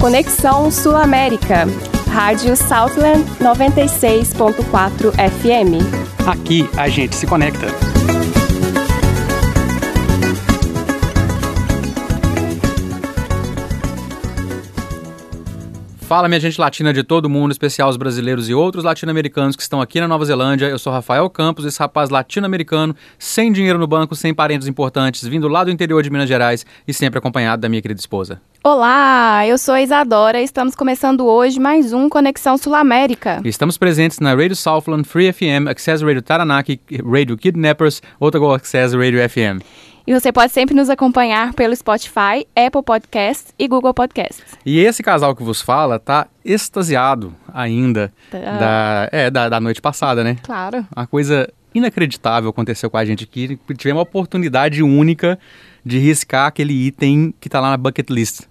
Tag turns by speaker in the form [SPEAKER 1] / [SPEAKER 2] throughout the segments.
[SPEAKER 1] Conexão Sul-América. Rádio Southland 96.4 FM.
[SPEAKER 2] Aqui a gente se conecta. Fala, minha gente latina de todo mundo, especial os brasileiros e outros latino-americanos que estão aqui na Nova Zelândia. Eu sou Rafael Campos, esse rapaz latino-americano, sem dinheiro no banco, sem parentes importantes, vindo lá do interior de Minas Gerais e sempre acompanhado da minha querida esposa.
[SPEAKER 1] Olá, eu sou a Isadora e estamos começando hoje mais um Conexão Sul-América.
[SPEAKER 2] Estamos presentes na Radio Southland, Free FM, Access Radio Taranaki, Radio Kidnappers, Otago Access Radio FM.
[SPEAKER 1] E você pode sempre nos acompanhar pelo Spotify, Apple Podcasts e Google Podcasts.
[SPEAKER 2] E esse casal que vos fala tá extasiado ainda
[SPEAKER 1] Tá.
[SPEAKER 2] da, é, da, da noite passada, né?
[SPEAKER 1] Claro.
[SPEAKER 2] Uma coisa inacreditável aconteceu com a gente aqui. Tivemos uma oportunidade única de riscar aquele item que tá lá na bucket list.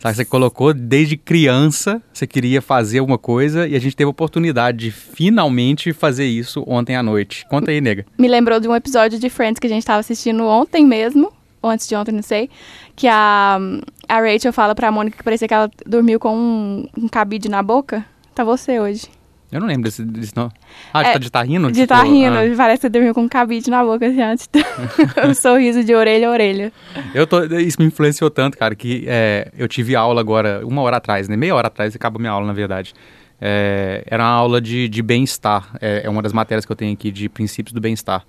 [SPEAKER 2] Sabe, você colocou desde criança, você queria fazer alguma coisa e a gente teve a oportunidade de finalmente fazer isso ontem à noite. Conta aí, nega.
[SPEAKER 1] Me lembrou de um episódio de Friends que a gente estava assistindo ontem mesmo, ou antes de ontem, não sei, que a, a Rachel fala pra Mônica que parecia que ela dormiu com um, um cabide na boca. Tá você hoje.
[SPEAKER 2] Eu não lembro desse, desse não. Ah, de
[SPEAKER 1] É,
[SPEAKER 2] tá- de tá rindo?
[SPEAKER 1] De
[SPEAKER 2] Tipo,
[SPEAKER 1] tá rindo,
[SPEAKER 2] ah.
[SPEAKER 1] parece que você dormiu com um cabide na boca assim antes. um sorriso de orelha a orelha.
[SPEAKER 2] Eu tô, isso me influenciou tanto, cara, que é, eu tive aula agora, uma hora atrás, né? Meia hora atrás acabou minha aula, na verdade. É, era uma aula de, de bem-estar. É, é uma das matérias que eu tenho aqui de princípios do bem-estar.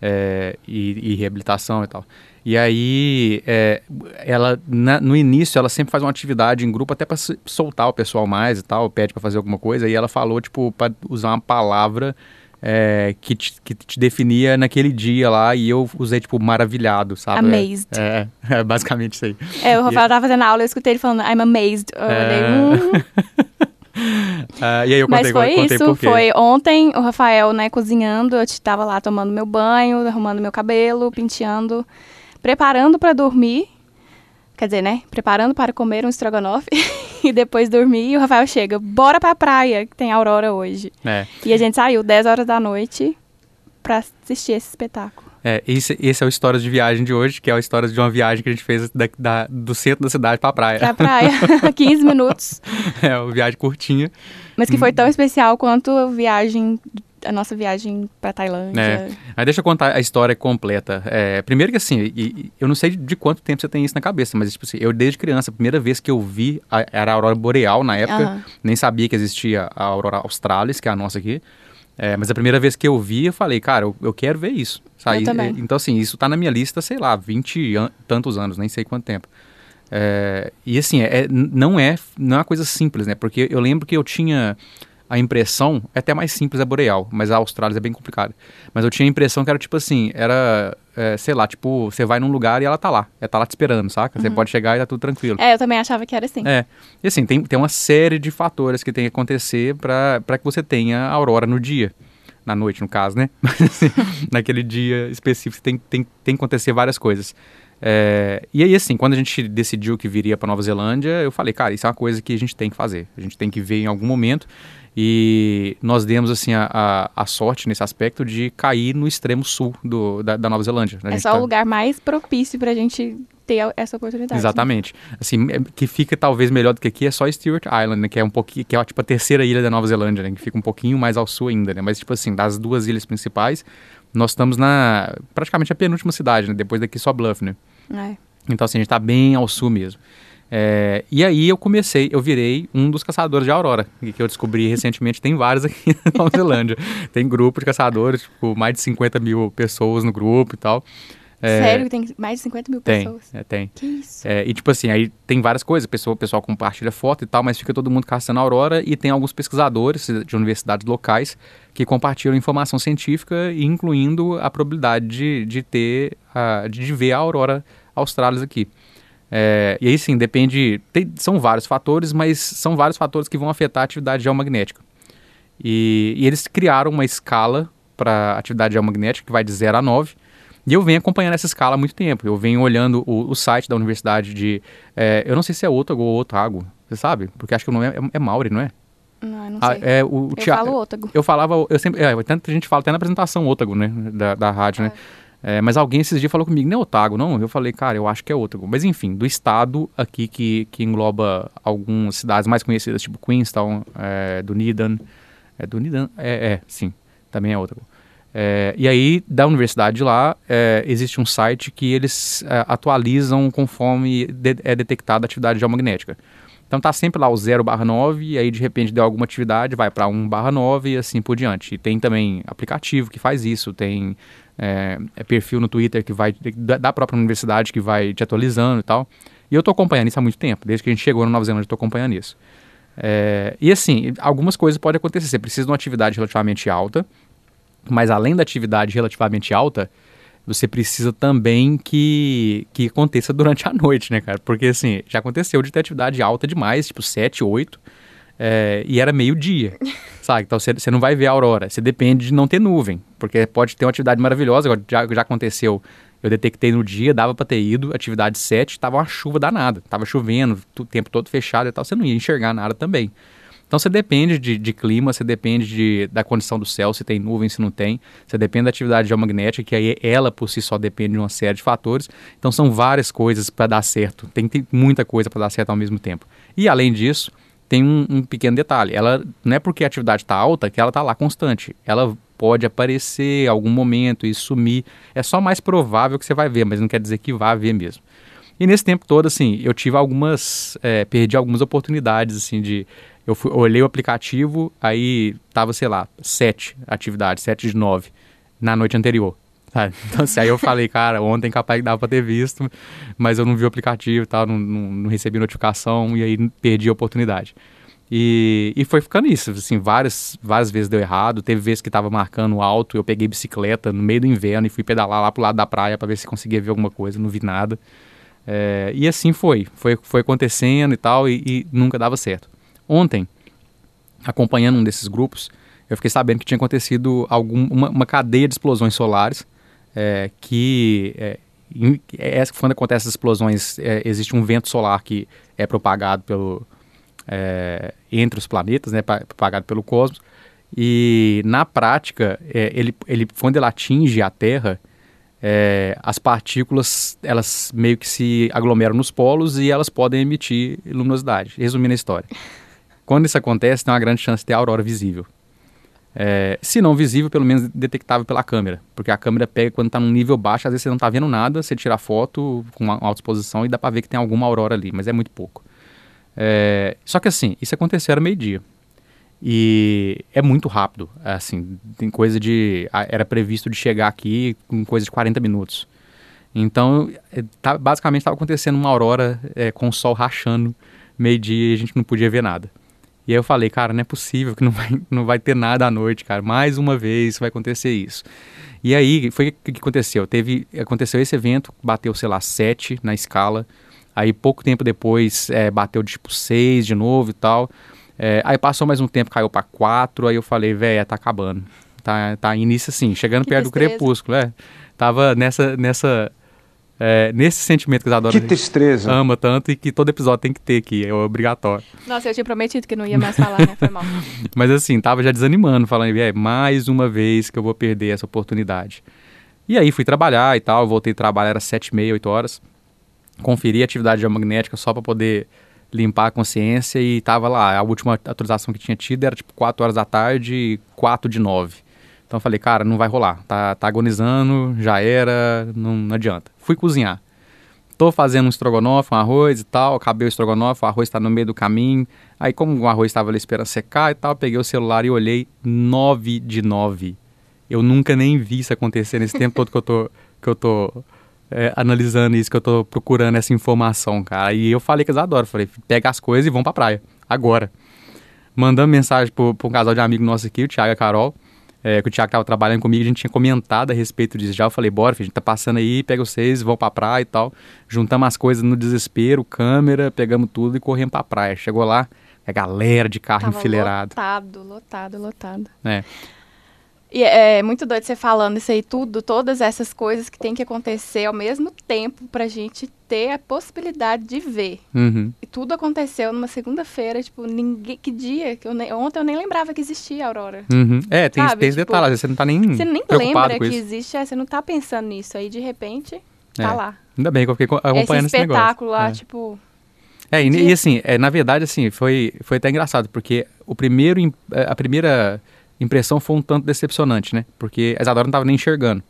[SPEAKER 2] É, e, e reabilitação e tal. E aí, é, ela na- no início, ela sempre faz uma atividade em grupo até para soltar o pessoal mais e tal, pede para fazer alguma coisa. E ela falou, tipo, para usar uma palavra é, que, te, que te definia naquele dia lá. E eu usei, tipo, maravilhado, sabe?
[SPEAKER 1] Amazed.
[SPEAKER 2] É, é, é basicamente isso aí.
[SPEAKER 1] É, o Rafael tava fazendo aula, eu escutei ele falando, I'm amazed. Eu
[SPEAKER 2] É.
[SPEAKER 1] hum.
[SPEAKER 2] Ah, e aí eu
[SPEAKER 1] Mas
[SPEAKER 2] contei,
[SPEAKER 1] foi
[SPEAKER 2] contei
[SPEAKER 1] isso, foi ontem, o Rafael, né, cozinhando, eu tava lá tomando meu banho, arrumando meu cabelo, penteando, preparando pra dormir. Quer dizer, né, preparando para comer um estrogonofe e depois dormir. E o Rafael chega, bora pra praia, que tem aurora hoje.
[SPEAKER 2] É,
[SPEAKER 1] E a gente saiu 10 horas da noite pra assistir esse espetáculo.
[SPEAKER 2] é, esse, esse é o Histórias de Viagem de hoje, que é a história de uma viagem que a gente fez da- da- do centro da cidade pra praia.
[SPEAKER 1] Pra praia, 15 minutos.
[SPEAKER 2] É, uma viagem curtinha.
[SPEAKER 1] Mas que foi tão especial quanto a viagem, a nossa viagem pra Tailândia.
[SPEAKER 2] É. Aí deixa eu contar a história completa. É, primeiro que assim, e- e eu não sei de quanto tempo você tem isso na cabeça, mas tipo assim, eu desde criança, a primeira vez que eu vi, a- era a Aurora Boreal na época,
[SPEAKER 1] Aham.
[SPEAKER 2] nem sabia que existia a Aurora Australis, que é a nossa aqui. É, mas a primeira vez que eu vi, eu falei, cara, eu, eu quero ver isso. Sabe?
[SPEAKER 1] Eu também.
[SPEAKER 2] Então, assim, isso tá na minha lista, sei lá, 20 e an- tantos anos, nem sei quanto tempo. É, e assim, é, é- não, é, não é uma coisa simples, né? Porque eu lembro que eu tinha a impressão, é até mais simples a Boreal, mas a Australis é bem complicada. Mas eu tinha a impressão que era tipo assim, era, é, sei lá, tipo, você vai num lugar e ela tá lá. Ela tá lá te esperando, saca? Você pode chegar e tá tudo tranquilo.
[SPEAKER 1] É, eu também achava que era assim.
[SPEAKER 2] É. E assim, tem, tem uma série de fatores que tem que acontecer para que você tenha a aurora no dia. Na noite, no caso, né? Mas assim, naquele dia específico tem, tem, tem que acontecer várias coisas. É, e aí, assim, quando a gente decidiu que viria para Nova Zelândia, eu falei, cara, isso é uma coisa que a gente tem que fazer. A gente tem que ver em algum momento. E nós demos, assim, a, a, a sorte nesse aspecto de cair no extremo sul do, da, da Nova Zelândia. A
[SPEAKER 1] É só
[SPEAKER 2] tá-
[SPEAKER 1] o lugar mais propício pra gente ter a- essa oportunidade. né?
[SPEAKER 2] Exatamente. Assim, é- que fica talvez melhor do que aqui é só Stewart Island, né? Que é um pouquinho, que é tipo a terceira ilha da Nova Zelândia, né? Que fica um pouquinho mais ao sul ainda, né? Mas tipo assim, das duas ilhas principais, nós estamos na praticamente a penúltima cidade, né? Depois daqui só Bluff, né?
[SPEAKER 1] É.
[SPEAKER 2] Então assim, a gente tá bem ao sul mesmo. É, e aí eu comecei, eu virei um dos caçadores de aurora, que eu descobri recentemente, tem vários aqui na Nova Zelândia. Tem grupo de caçadores, tipo, mais de 50 mil pessoas no grupo e tal. É,
[SPEAKER 1] Sério tem mais de 50 mil
[SPEAKER 2] Tem,
[SPEAKER 1] pessoas?
[SPEAKER 2] é, tem.
[SPEAKER 1] Que isso?
[SPEAKER 2] É, e tipo assim, aí tem várias coisas, o pessoal, o pessoal compartilha foto e tal, mas fica todo mundo caçando a aurora e tem alguns pesquisadores de universidades locais que compartilham informação científica, incluindo a probabilidade de, de ter, a, de ver a aurora australis aqui. É, e aí sim, depende. Tem, são vários fatores, mas são vários fatores que vão afetar a atividade geomagnética. E, e eles criaram uma escala para atividade geomagnética que vai de 0 a 9. E eu venho acompanhando essa escala há muito tempo. Eu venho olhando o, o site da universidade de. É, eu não sei se é Otago ou Otago, você sabe? Porque acho que o nome é, é, é Mauri, não é?
[SPEAKER 1] Não, eu não sei.
[SPEAKER 2] Ah, é, o,
[SPEAKER 1] eu falo Otago.
[SPEAKER 2] Eu falava, eu sempre. É, tanta gente fala até na apresentação Otago, né? Da, da rádio, né? É, mas alguém esses dias falou comigo, não é Otago, não? Eu falei, cara, eu acho que é Otago. Mas enfim, do estado aqui que, que engloba algumas cidades mais conhecidas, tipo Queenstown, é, Dunedin. É Dunedin? É, é, sim, também é Otago. É, e aí, da universidade lá, é, existe um site que eles é, atualizam conforme de, é detectada a atividade geomagnética. Então tá sempre lá o 0 barra 9, e aí de repente deu alguma atividade, vai para 1 barra 9 e assim por diante. E tem também aplicativo que faz isso, tem é, é perfil no Twitter que vai da própria universidade que vai te atualizando e tal. E eu tô acompanhando isso há muito tempo, desde que a gente chegou na Nova Zelândia eu tô acompanhando isso. É, e assim, algumas coisas podem acontecer. Você precisa de uma atividade relativamente alta, mas além da atividade relativamente alta, você precisa também que, que aconteça durante a noite, né, cara? Porque, assim, já aconteceu de ter atividade alta demais, tipo 7, 8, é, e era meio-dia, sabe? Então você não vai ver a aurora, você depende de não ter nuvem, porque pode ter uma atividade maravilhosa, já, já aconteceu, eu detectei no dia, dava para ter ido, atividade 7, tava uma chuva danada, tava chovendo, o tempo todo fechado e tal, você não ia enxergar nada também. Então você depende de, de clima, você depende de, da condição do céu, se tem nuvem, se não tem. Você depende da atividade geomagnética, que aí ela por si só depende de uma série de fatores. Então são várias coisas para dar certo. Tem, tem muita coisa para dar certo ao mesmo tempo. E além disso, tem um, um pequeno detalhe. Ela não é porque a atividade está alta que ela está lá constante. Ela pode aparecer em algum momento e sumir. É só mais provável que você vai ver, mas não quer dizer que vá ver mesmo. E nesse tempo todo, assim, eu tive algumas, é, perdi algumas oportunidades, assim, de eu fui, olhei o aplicativo, aí tava, sei lá, sete atividades, sete de nove, na noite anterior. Sabe? Então, assim, aí eu falei, cara, ontem capaz que dava pra ter visto, mas eu não vi o aplicativo e tal, não, não, não, recebi notificação e aí perdi a oportunidade. E, e foi ficando isso, assim, várias, várias vezes deu errado, teve vezes que tava marcando alto, eu peguei bicicleta no meio do inverno e fui pedalar lá pro lado da praia para ver se conseguia ver alguma coisa, não vi nada. É, e assim foi, foi, foi acontecendo e tal, e, e nunca dava certo. Ontem, acompanhando um desses grupos, eu fiquei sabendo que tinha acontecido algum, uma, uma cadeia de explosões solares é, que é, é, quando acontecem essas explosões é, existe um vento solar que é propagado pelo é, entre os planetas, né, propagado pelo cosmos e na prática é, ele, ele quando ele atinge a Terra é, as partículas elas meio que se aglomeram nos polos e elas podem emitir luminosidade. Resumindo a história. Quando isso acontece, tem uma grande chance de ter aurora visível. É, se não visível, pelo menos detectável pela câmera. Porque a câmera pega quando está num nível baixo, às vezes você não está vendo nada, você tira a foto com alta exposição e dá para ver que tem alguma aurora ali, mas é muito pouco. É, só que assim, isso aconteceu era meio-dia. E é muito rápido, assim, tem coisa de... Era previsto de chegar aqui com coisa de 40 minutos. Então, é, tá, basicamente estava acontecendo uma aurora é, com o sol rachando meio-dia e a gente não podia ver nada. E aí eu falei, cara, não é possível que não vai, não vai ter nada à noite, cara. Mais uma vez vai acontecer isso. E aí, foi o que, aconteceu? Teve, aconteceu esse evento, bateu, sei lá, 7 na escala. Aí, pouco tempo depois, é, bateu tipo 6 de novo e tal. É, aí passou mais um tempo, caiu para 4. Aí eu falei, velho, tá acabando. Tá, tá início assim, chegando que perto do crepúsculo, é. Tava nessa, nessa é, nesse sentimento que Isadora
[SPEAKER 3] que tristeza.
[SPEAKER 2] ama tanto e que todo episódio tem que ter aqui, é obrigatório.
[SPEAKER 1] Nossa, eu tinha prometido que não ia mais falar, né? Foi mal.
[SPEAKER 2] Mas assim, tava já desanimando, falando, é, mais uma vez que eu vou perder essa oportunidade. E aí fui trabalhar e tal, voltei a trabalhar, era sete e meia, oito horas. Conferi a atividade geomagnética só para poder limpar a consciência e tava lá, a última atualização que tinha tido era tipo 4 horas da tarde, 4 de 9. Então eu falei, cara, não vai rolar. Tá, tá agonizando, já era, não, não adianta. Fui cozinhar. Tô fazendo um estrogonofe, um arroz e tal, acabei o estrogonofe, o arroz está no meio do caminho. Aí, como o arroz estava ali esperando secar e tal, peguei o celular e olhei 9 de 9. Eu nunca nem vi isso acontecer nesse tempo todo que eu tô, que eu tô é, analisando isso, que eu tô procurando essa informação, cara. E eu falei que eles adoram. Falei, pega as coisas e vão pra praia. Agora. Mandando mensagem pro, pro um casal de amigo nosso aqui, o Thiago e a Carol. É, que o Thiago tava trabalhando comigo, a gente tinha comentado a respeito disso já. Eu falei, bora, filho, a gente tá passando aí, pega vocês, vão pra praia e tal. Juntamos as coisas no desespero, câmera, pegamos tudo e corremos pra praia. Chegou lá, a galera de carro
[SPEAKER 1] Tava
[SPEAKER 2] enfileirado.
[SPEAKER 1] lotado, lotado, lotado.
[SPEAKER 2] É.
[SPEAKER 1] E é muito doido você falando isso aí tudo, todas essas coisas que tem que acontecer ao mesmo tempo pra gente ter a possibilidade de ver.
[SPEAKER 2] Uhum.
[SPEAKER 1] E tudo aconteceu numa segunda-feira, tipo, ninguém, que dia? Que eu nem- ontem eu nem lembrava que existia a Aurora.
[SPEAKER 2] Uhum. É, tem,
[SPEAKER 1] Sabe,
[SPEAKER 2] tem esse
[SPEAKER 1] tipo,
[SPEAKER 2] detalhe, você não tá nem
[SPEAKER 1] Você nem lembra que
[SPEAKER 2] isso.
[SPEAKER 1] existe, é, você não tá pensando nisso. Aí, de repente, tá
[SPEAKER 2] É.
[SPEAKER 1] lá.
[SPEAKER 2] Ainda bem que eu fiquei co- acompanhando
[SPEAKER 1] Esse
[SPEAKER 2] esse, negócio.
[SPEAKER 1] espetáculo lá,
[SPEAKER 2] É.
[SPEAKER 1] tipo...
[SPEAKER 2] É, e,
[SPEAKER 1] De-
[SPEAKER 2] e assim, é, na verdade, assim, foi, foi até engraçado, porque o primeiro, im- é, a primeira impressão foi um tanto decepcionante, né? Porque a Isadora não tava nem enxergando.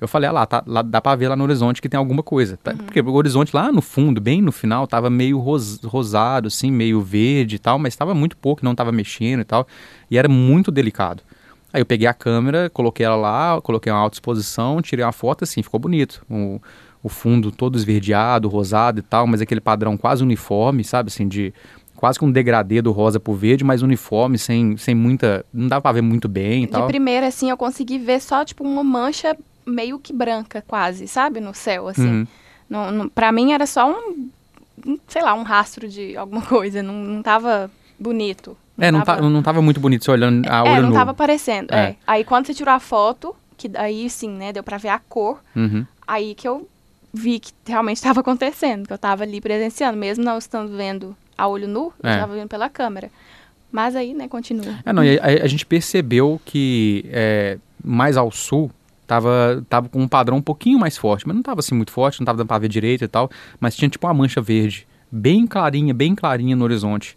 [SPEAKER 2] Eu falei, ah lá, tá, lá, dá pra ver lá no horizonte que tem alguma coisa. Tá? Porque o horizonte lá no fundo, bem no final, tava meio ros- rosado, assim, meio verde e tal, mas tava muito pouco, não tava mexendo e tal. E era muito delicado. Aí eu peguei a câmera, coloquei ela lá, coloquei uma alta exposição, tirei uma foto, assim, ficou bonito. O, o fundo todo esverdeado, rosado e tal, mas aquele padrão quase uniforme, sabe, assim, de quase que um degradê do rosa pro verde, mas uniforme, sem, sem muita, não dava pra ver muito bem e
[SPEAKER 1] De
[SPEAKER 2] tal.
[SPEAKER 1] primeira, assim, eu consegui ver só, tipo, uma mancha meio que branca, quase, sabe? No céu, assim.
[SPEAKER 2] Uhum.
[SPEAKER 1] Não, não, pra mim era só um, um, sei lá, um rastro de alguma coisa. Não, não tava bonito.
[SPEAKER 2] É, não, tá, não tava muito bonito você olhando a olho
[SPEAKER 1] É, não tava aparecendo.
[SPEAKER 2] É.
[SPEAKER 1] É. Aí quando você tirou a foto, que aí sim, né, deu pra ver a cor,
[SPEAKER 2] Uhum.
[SPEAKER 1] aí que eu vi que realmente estava acontecendo, que eu tava ali presenciando, mesmo não estando vendo a olho nu, eu
[SPEAKER 2] É.
[SPEAKER 1] tava vendo pela câmera. Mas aí, né, continua.
[SPEAKER 2] É, não, e a, a gente percebeu que é, mais ao sul tava, tava com um padrão um pouquinho mais forte, mas não tava assim muito forte, não tava dando pra ver direito e tal, mas tinha tipo uma mancha verde, bem clarinha, bem clarinha no horizonte.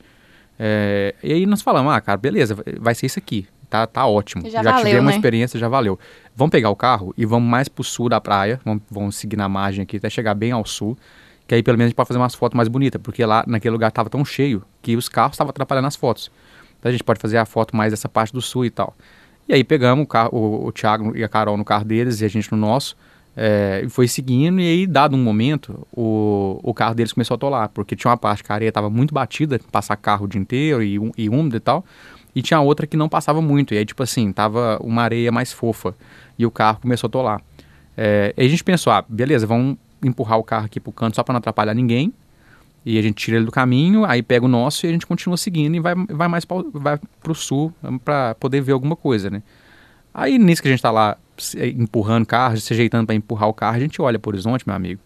[SPEAKER 2] É, e aí nós falamos, ah, cara, beleza, vai ser isso aqui, tá, tá ótimo.
[SPEAKER 1] Já valeu,
[SPEAKER 2] tivemos uma
[SPEAKER 1] né?
[SPEAKER 2] experiência, já valeu. Vamos pegar o carro e vamos mais pro sul da praia, vamos, vamos seguir na margem aqui até chegar bem ao sul, que aí pelo menos a gente pode fazer umas fotos mais bonitas, porque lá naquele lugar tava tão cheio que os carros estavam atrapalhando as fotos. Então a gente pode fazer a foto mais dessa parte do sul e tal. E aí pegamos o, carro, o, o Thiago e a Carol no carro deles e a gente no nosso. é, e foi seguindo, e aí, dado um momento, o, o carro deles começou a atolar, porque tinha uma parte que a areia estava muito batida, passar carro o dia inteiro e, e úmido e tal, e tinha outra que não passava muito, e aí, tipo assim, tava uma areia mais fofa, e o carro começou a atolar. É, e a gente pensou, ah, beleza, vamos empurrar o carro aqui pro canto só para não atrapalhar ninguém, e a gente tira ele do caminho, aí pega o nosso e a gente continua seguindo e vai, vai mais pra, vai pro sul para poder ver alguma coisa, né? Aí nisso que a gente tá lá eh, empurrando o carro, se ajeitando para empurrar o carro, a gente olha pro horizonte, meu amigo.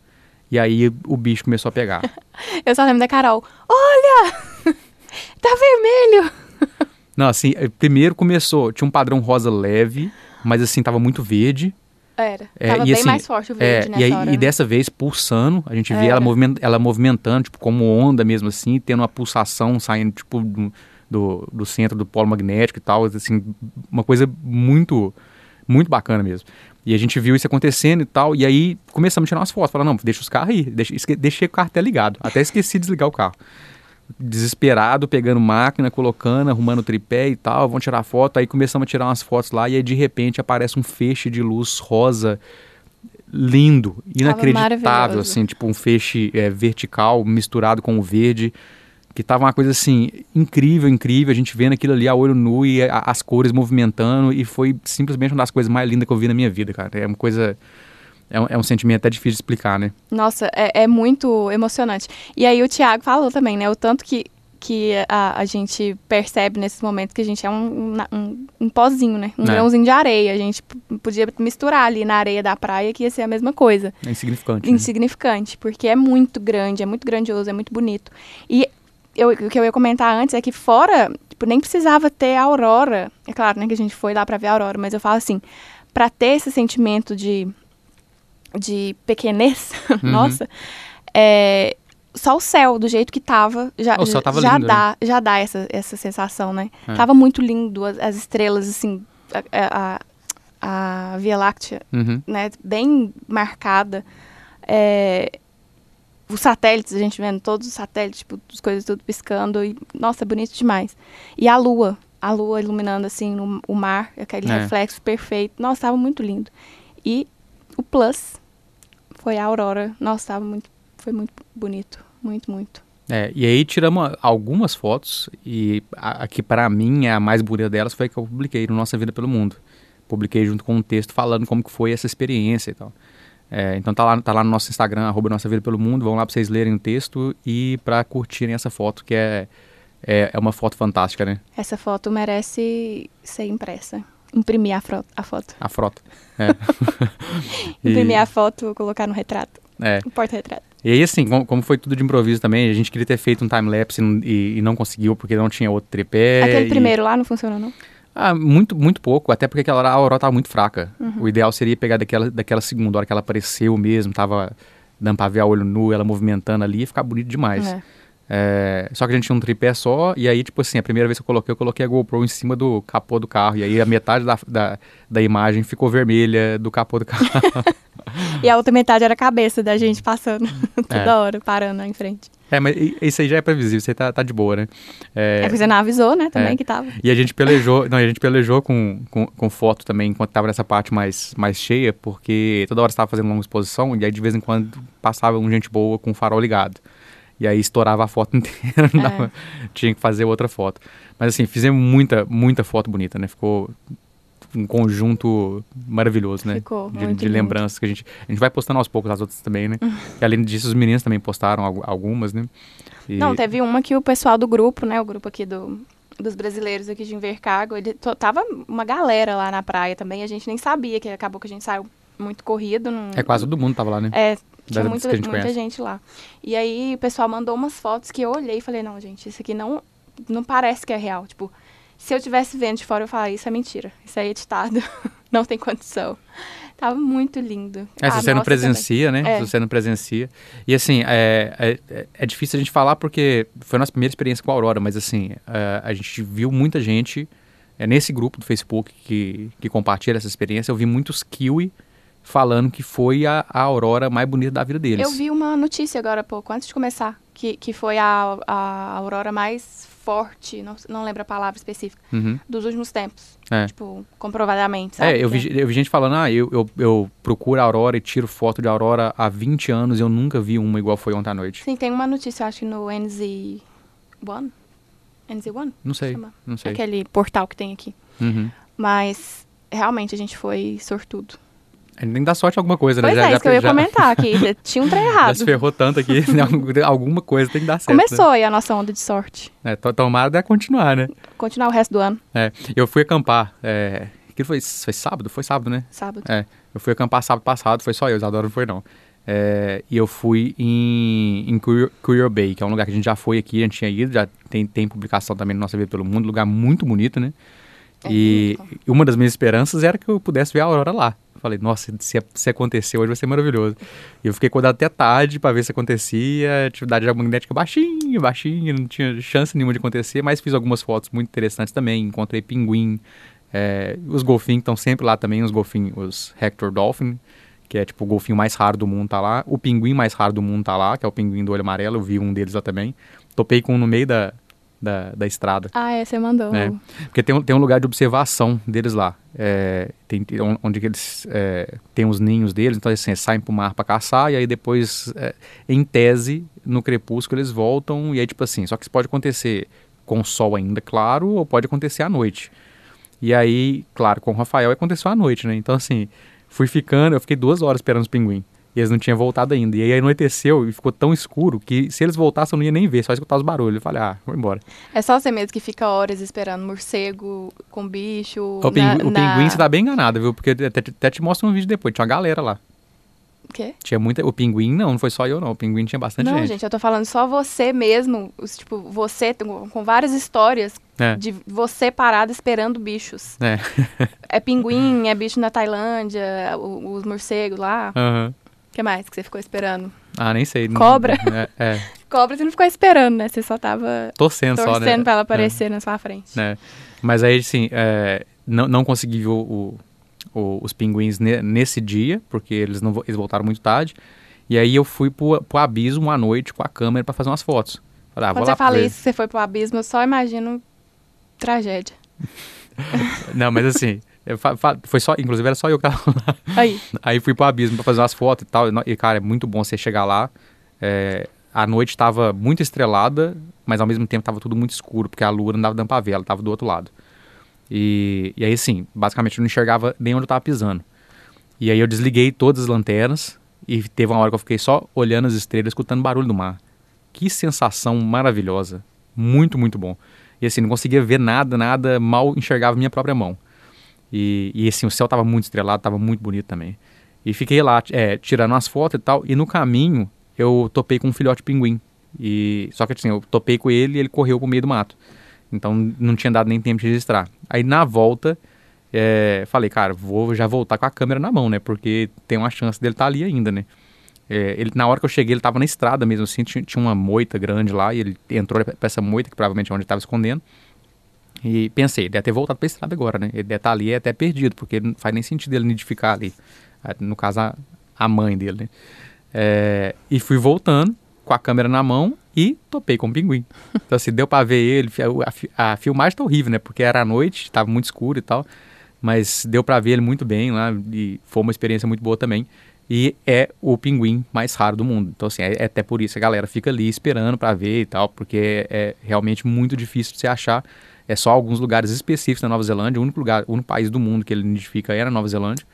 [SPEAKER 2] E aí o bicho começou a pegar.
[SPEAKER 1] Eu só lembro da Carol. Olha! tá vermelho!
[SPEAKER 2] Não, assim, eh, primeiro começou, tinha um padrão rosa leve, mas assim, tava muito verde.
[SPEAKER 1] Era.
[SPEAKER 2] É,
[SPEAKER 1] Tava
[SPEAKER 2] e
[SPEAKER 1] bem
[SPEAKER 2] assim,
[SPEAKER 1] mais forte o verde
[SPEAKER 2] É,
[SPEAKER 1] nessa
[SPEAKER 2] e, aí,
[SPEAKER 1] hora.
[SPEAKER 2] e
[SPEAKER 1] né?
[SPEAKER 2] dessa vez pulsando, a gente vê ela,
[SPEAKER 1] Era.
[SPEAKER 2] movimen- ela movimentando, tipo, como onda mesmo assim, tendo uma pulsação saindo, tipo, do, do, do centro do polo magnético e tal, assim, uma coisa muito, muito bacana mesmo. E a gente viu isso acontecendo e tal, e aí começamos a tirar umas fotos, falando, não, deixa os carros aí, deixa, deixei o carro até ligado, até esqueci de desligar o carro. Desesperado, pegando máquina, colocando, arrumando tripé e tal, vão tirar foto, aí começamos a tirar umas fotos lá, e aí de repente aparece um feixe de luz rosa lindo, inacreditável, assim, tipo um feixe é, vertical misturado com o verde, que tava uma coisa assim, incrível, incrível, a gente vendo aquilo ali a olho nu e a- as cores movimentando, e foi simplesmente uma das coisas mais lindas que eu vi na minha vida, cara. É uma coisa, é um, é um sentimento até difícil de explicar, né?
[SPEAKER 1] Nossa, é, é muito emocionante. E aí o Thiago falou também, né? O tanto que, que a, a gente percebe nesses momentos que a gente é um, um, um, pozinho, né? Um
[SPEAKER 2] É.
[SPEAKER 1] grãozinho de areia. A gente podia misturar ali na areia da praia que ia ser a mesma coisa.
[SPEAKER 2] É insignificante. né?
[SPEAKER 1] Insignificante, porque é muito grande, é muito grandioso, é muito bonito. E eu, o que eu ia comentar antes é que fora, tipo, nem precisava ter a aurora. É claro, né, que a gente foi lá pra ver a aurora, mas eu falo assim, pra ter esse sentimento de, de pequenez,
[SPEAKER 2] Uhum.
[SPEAKER 1] nossa, é, só o céu, do jeito que tava, já,
[SPEAKER 2] O céu tava
[SPEAKER 1] já
[SPEAKER 2] lindo, né?
[SPEAKER 1] dá, já dá essa, essa sensação, né?
[SPEAKER 2] É.
[SPEAKER 1] Tava muito lindo, as, as estrelas, assim, a, a, a Via Láctea
[SPEAKER 2] Uhum.
[SPEAKER 1] né, bem marcada. É, os satélites, a gente vendo todos os satélites, tipo, as coisas tudo piscando. E, nossa, é bonito demais. E a lua, a lua iluminando, assim, no, o mar, aquele
[SPEAKER 2] É.
[SPEAKER 1] reflexo perfeito. Nossa, tava muito lindo. E o plus foi a aurora. Nossa, tava muito, foi muito bonito. Muito, muito.
[SPEAKER 2] É, e aí tiramos algumas fotos, e a, a que para mim é a mais bonita delas foi a que eu publiquei no Nossa Vida pelo Mundo. publiquei junto com um texto falando como que foi essa experiência e tal. É, então tá lá, tá lá no nosso Instagram, arroba Nossa Vida Pelo Mundo, vão lá para vocês lerem o texto e para curtirem essa foto, que é, é, é, uma foto fantástica, né?
[SPEAKER 1] Essa foto merece ser impressa. Imprimir a, foto. A foto.
[SPEAKER 2] A frota. É.
[SPEAKER 1] Imprimir e... a foto, colocar no retrato.
[SPEAKER 2] É.
[SPEAKER 1] No porta-retrato.
[SPEAKER 2] E aí, assim, como, como, foi tudo de improviso também, a gente queria ter feito um time-lapse e, e, não conseguiu porque não tinha outro tripé.
[SPEAKER 1] Aquele
[SPEAKER 2] e...
[SPEAKER 1] primeiro lá não funcionou, não?
[SPEAKER 2] Ah, muito, muito pouco, até porque aquela hora a aurora estava muito fraca. Uhum. O ideal seria pegar daquela, daquela segunda hora que ela apareceu mesmo, tava dando pra ver a olho nu, ela movimentando ali, e ficar bonito demais. É. É, só que a gente tinha um tripé só, e aí, tipo assim, a primeira vez que eu coloquei, eu coloquei a GoPro em cima do capô do carro, e aí a metade da, da, da imagem ficou vermelha do capô do carro.
[SPEAKER 1] e a outra metade era a cabeça da gente passando toda é. hora, parando em frente.
[SPEAKER 2] É, mas isso aí já é previsível, você tá, tá de boa, né?
[SPEAKER 1] É, é você não avisou, né, também, é. que tava.
[SPEAKER 2] E a gente pelejou, não, a gente pelejou com, com, com, foto também, enquanto tava nessa parte mais, mais cheia, porque toda hora você tava fazendo longa exposição, e aí de vez em quando passava um gente boa com o farol ligado. E aí estourava a foto inteira, é. tinha que fazer outra foto. Mas assim, fizemos muita, muita foto bonita, né? Ficou um conjunto maravilhoso, né?
[SPEAKER 1] Ficou,
[SPEAKER 2] de, de lembranças que a gente. A gente vai postando aos poucos as outras também, né? e além disso, os meninos também postaram algumas, né?
[SPEAKER 1] E... Não, teve uma que o pessoal do grupo, né? O grupo aqui do, dos brasileiros aqui de Invercargo, ele tava uma galera lá na praia também. A gente nem sabia que acabou que a gente saiu muito corrido. Num,
[SPEAKER 2] é quase todo mundo tava lá, né?
[SPEAKER 1] É, tinha muita, gente, muita gente lá. E aí o pessoal mandou umas fotos que eu olhei e falei, não, gente, isso aqui não, não parece que é real. Tipo, se eu tivesse vendo de fora, eu falaria, isso é mentira. Isso é editado. não tem condição. Tava muito lindo.
[SPEAKER 2] É, se você não presencia, também. né? É. Se você não presencia. E assim, é, é, é, difícil a gente falar porque foi a nossa primeira experiência com a Aurora, mas assim, é, a gente viu muita gente é, nesse grupo do Facebook que, que compartilha essa experiência. Eu vi muitos kiwi falando que foi a, a aurora mais bonita da vida deles.
[SPEAKER 1] Eu vi uma notícia agora há pouco, antes de começar, que, que foi a, a aurora mais forte, não, não lembro a palavra específica,
[SPEAKER 2] uhum.
[SPEAKER 1] dos últimos tempos.
[SPEAKER 2] É.
[SPEAKER 1] Tipo, comprovadamente, sabe?
[SPEAKER 2] É, eu vi, eu vi gente falando, ah, eu, eu, eu procuro a aurora e tiro foto de aurora há 20 anos e eu nunca vi uma igual foi ontem à noite.
[SPEAKER 1] Sim, tem uma notícia, acho que no NZ1. NZ1?
[SPEAKER 2] Não sei, não sei.
[SPEAKER 1] Aquele portal que tem aqui.
[SPEAKER 2] Uhum.
[SPEAKER 1] Mas, realmente, a gente foi sortudo.
[SPEAKER 2] Nem dá sorte alguma coisa,
[SPEAKER 1] né?
[SPEAKER 2] pois
[SPEAKER 1] né?
[SPEAKER 2] Já,
[SPEAKER 1] é, isso que eu ia já... comentar aqui. Tinha um trem errado. Já
[SPEAKER 2] se ferrou tanto aqui, né? alguma coisa tem que dar certo.
[SPEAKER 1] Começou
[SPEAKER 2] né?
[SPEAKER 1] aí a nossa onda de sorte.
[SPEAKER 2] É, tomara deve continuar, né?
[SPEAKER 1] Continuar o resto do ano.
[SPEAKER 2] É, eu fui acampar, é, que foi, foi sábado? Foi sábado, né?
[SPEAKER 1] Sábado.
[SPEAKER 2] É, eu fui acampar sábado passado, foi só eu, Isadora não foi não. É, e eu fui em, em Courier Bay, que é um lugar que a gente já foi aqui, a gente tinha ido, já tem, tem publicação também no Nossa Vida Pelo Mundo, lugar muito bonito, né? É e uma das minhas esperanças era que eu pudesse ver a aurora lá. Falei, nossa, se, se acontecer hoje vai ser maravilhoso. E eu fiquei acordado até tarde para ver se acontecia. Atividade magnética baixinha, baixinha, não tinha chance nenhuma de acontecer, mas fiz algumas fotos muito interessantes também. Encontrei pinguim, é, os golfinhos estão sempre lá também, os golfinhos, os Hector Dolphin, que é tipo o golfinho mais raro do mundo tá lá. O pinguim mais raro do mundo tá lá, que é o pinguim do olho amarelo, eu vi um deles lá também. Topei com um no meio da, da, da estrada.
[SPEAKER 1] Ah, é, você mandou.
[SPEAKER 2] É, porque tem, tem um lugar de observação deles lá. É, tem, onde eles é, tem os ninhos deles, então assim, saem para o mar para caçar, e aí depois, é, em tese, no crepúsculo eles voltam, e aí tipo assim, só que isso pode acontecer com o sol ainda claro, ou pode acontecer à noite. E aí, claro, com o Rafael aconteceu à noite, né? Então assim, fui ficando, eu fiquei duas horas esperando os pinguins. E eles não tinham voltado ainda. E aí anoiteceu e ficou tão escuro que se eles voltassem eu não ia nem ver, só escutar os barulhos. Eu falei, ah, vou embora.
[SPEAKER 1] É só você mesmo que fica horas esperando morcego com bicho.
[SPEAKER 2] O, pingu na, o na... pinguim você tá bem enganado, viu? Porque até, até te mostra um vídeo depois, tinha uma galera lá.
[SPEAKER 1] O quê?
[SPEAKER 2] Tinha muita. O pinguim não, não foi só eu, não. O pinguim tinha bastante
[SPEAKER 1] não,
[SPEAKER 2] gente.
[SPEAKER 1] Não, gente, eu tô falando só você mesmo. Tipo, você com várias histórias é. de você parado esperando bichos.
[SPEAKER 2] É.
[SPEAKER 1] é pinguim, é bicho na Tailândia, os morcegos lá.
[SPEAKER 2] Aham. Uhum
[SPEAKER 1] que mais que você ficou esperando?
[SPEAKER 2] Ah, nem sei.
[SPEAKER 1] Cobra?
[SPEAKER 2] É, é.
[SPEAKER 1] Cobra você não ficou esperando, né? Você só tava
[SPEAKER 2] torcendo, torcendo
[SPEAKER 1] só, né? pra ela aparecer é. na sua frente.
[SPEAKER 2] É. Mas aí, assim, é, não, não consegui ver o, o, os pinguins ne, nesse dia, porque eles, não, eles voltaram muito tarde. E aí eu fui pro, pro abismo à noite com a câmera para fazer umas fotos.
[SPEAKER 1] Falei, ah, Quando você fala isso, você foi pro abismo, eu só imagino tragédia.
[SPEAKER 2] não, mas assim, foi só, inclusive era só eu que tava lá.
[SPEAKER 1] Aí.
[SPEAKER 2] Aí fui pro abismo pra fazer umas fotos e tal. E, cara, é muito bom você chegar lá. É, a noite estava muito estrelada, mas ao mesmo tempo estava tudo muito escuro, porque a lua não dava dando pra ver, ela estava do outro lado. E, e aí, sim, basicamente eu não enxergava nem onde eu tava pisando. E aí eu desliguei todas as lanternas e teve uma hora que eu fiquei só olhando as estrelas, escutando barulho do mar. Que sensação maravilhosa. Muito, muito bom. E assim, não conseguia ver nada, nada, mal enxergava minha própria mão. E, e assim, o céu tava muito estrelado, tava muito bonito também. E fiquei lá, é, tirando umas fotos e tal. E no caminho, eu topei com um filhote pinguim. E, só que assim, eu topei com ele e ele correu pro meio do mato. Então não tinha dado nem tempo de registrar. Aí na volta, é, falei, cara, vou já voltar com a câmera na mão, né? Porque tem uma chance dele estar tá ali ainda, né? É, ele, na hora que eu cheguei, ele estava na estrada mesmo, assim, tinha, tinha, uma moita grande lá, e ele entrou para essa moita, que provavelmente é onde estava escondendo. E pensei, ele deve ter voltado para a estrada agora, né? Ele deve estar tá ali até perdido, porque não faz nem sentido ele nidificar ali. No caso, a, a mãe dele, né? É, e fui voltando com a câmera na mão e topei com o pinguim. Então, assim, deu para ver ele. A, a, filmagem tá horrível, né? Porque era à noite, estava muito escuro e tal. Mas deu para ver ele muito bem lá e foi uma experiência muito boa também. E é o pinguim mais raro do mundo. Então, assim, é, é até por isso a galera fica ali esperando para ver e tal, porque é, é realmente muito difícil de se achar. É só alguns lugares específicos na Nova Zelândia. O único lugar, o único país do mundo que ele nidifica é na Nova Zelândia.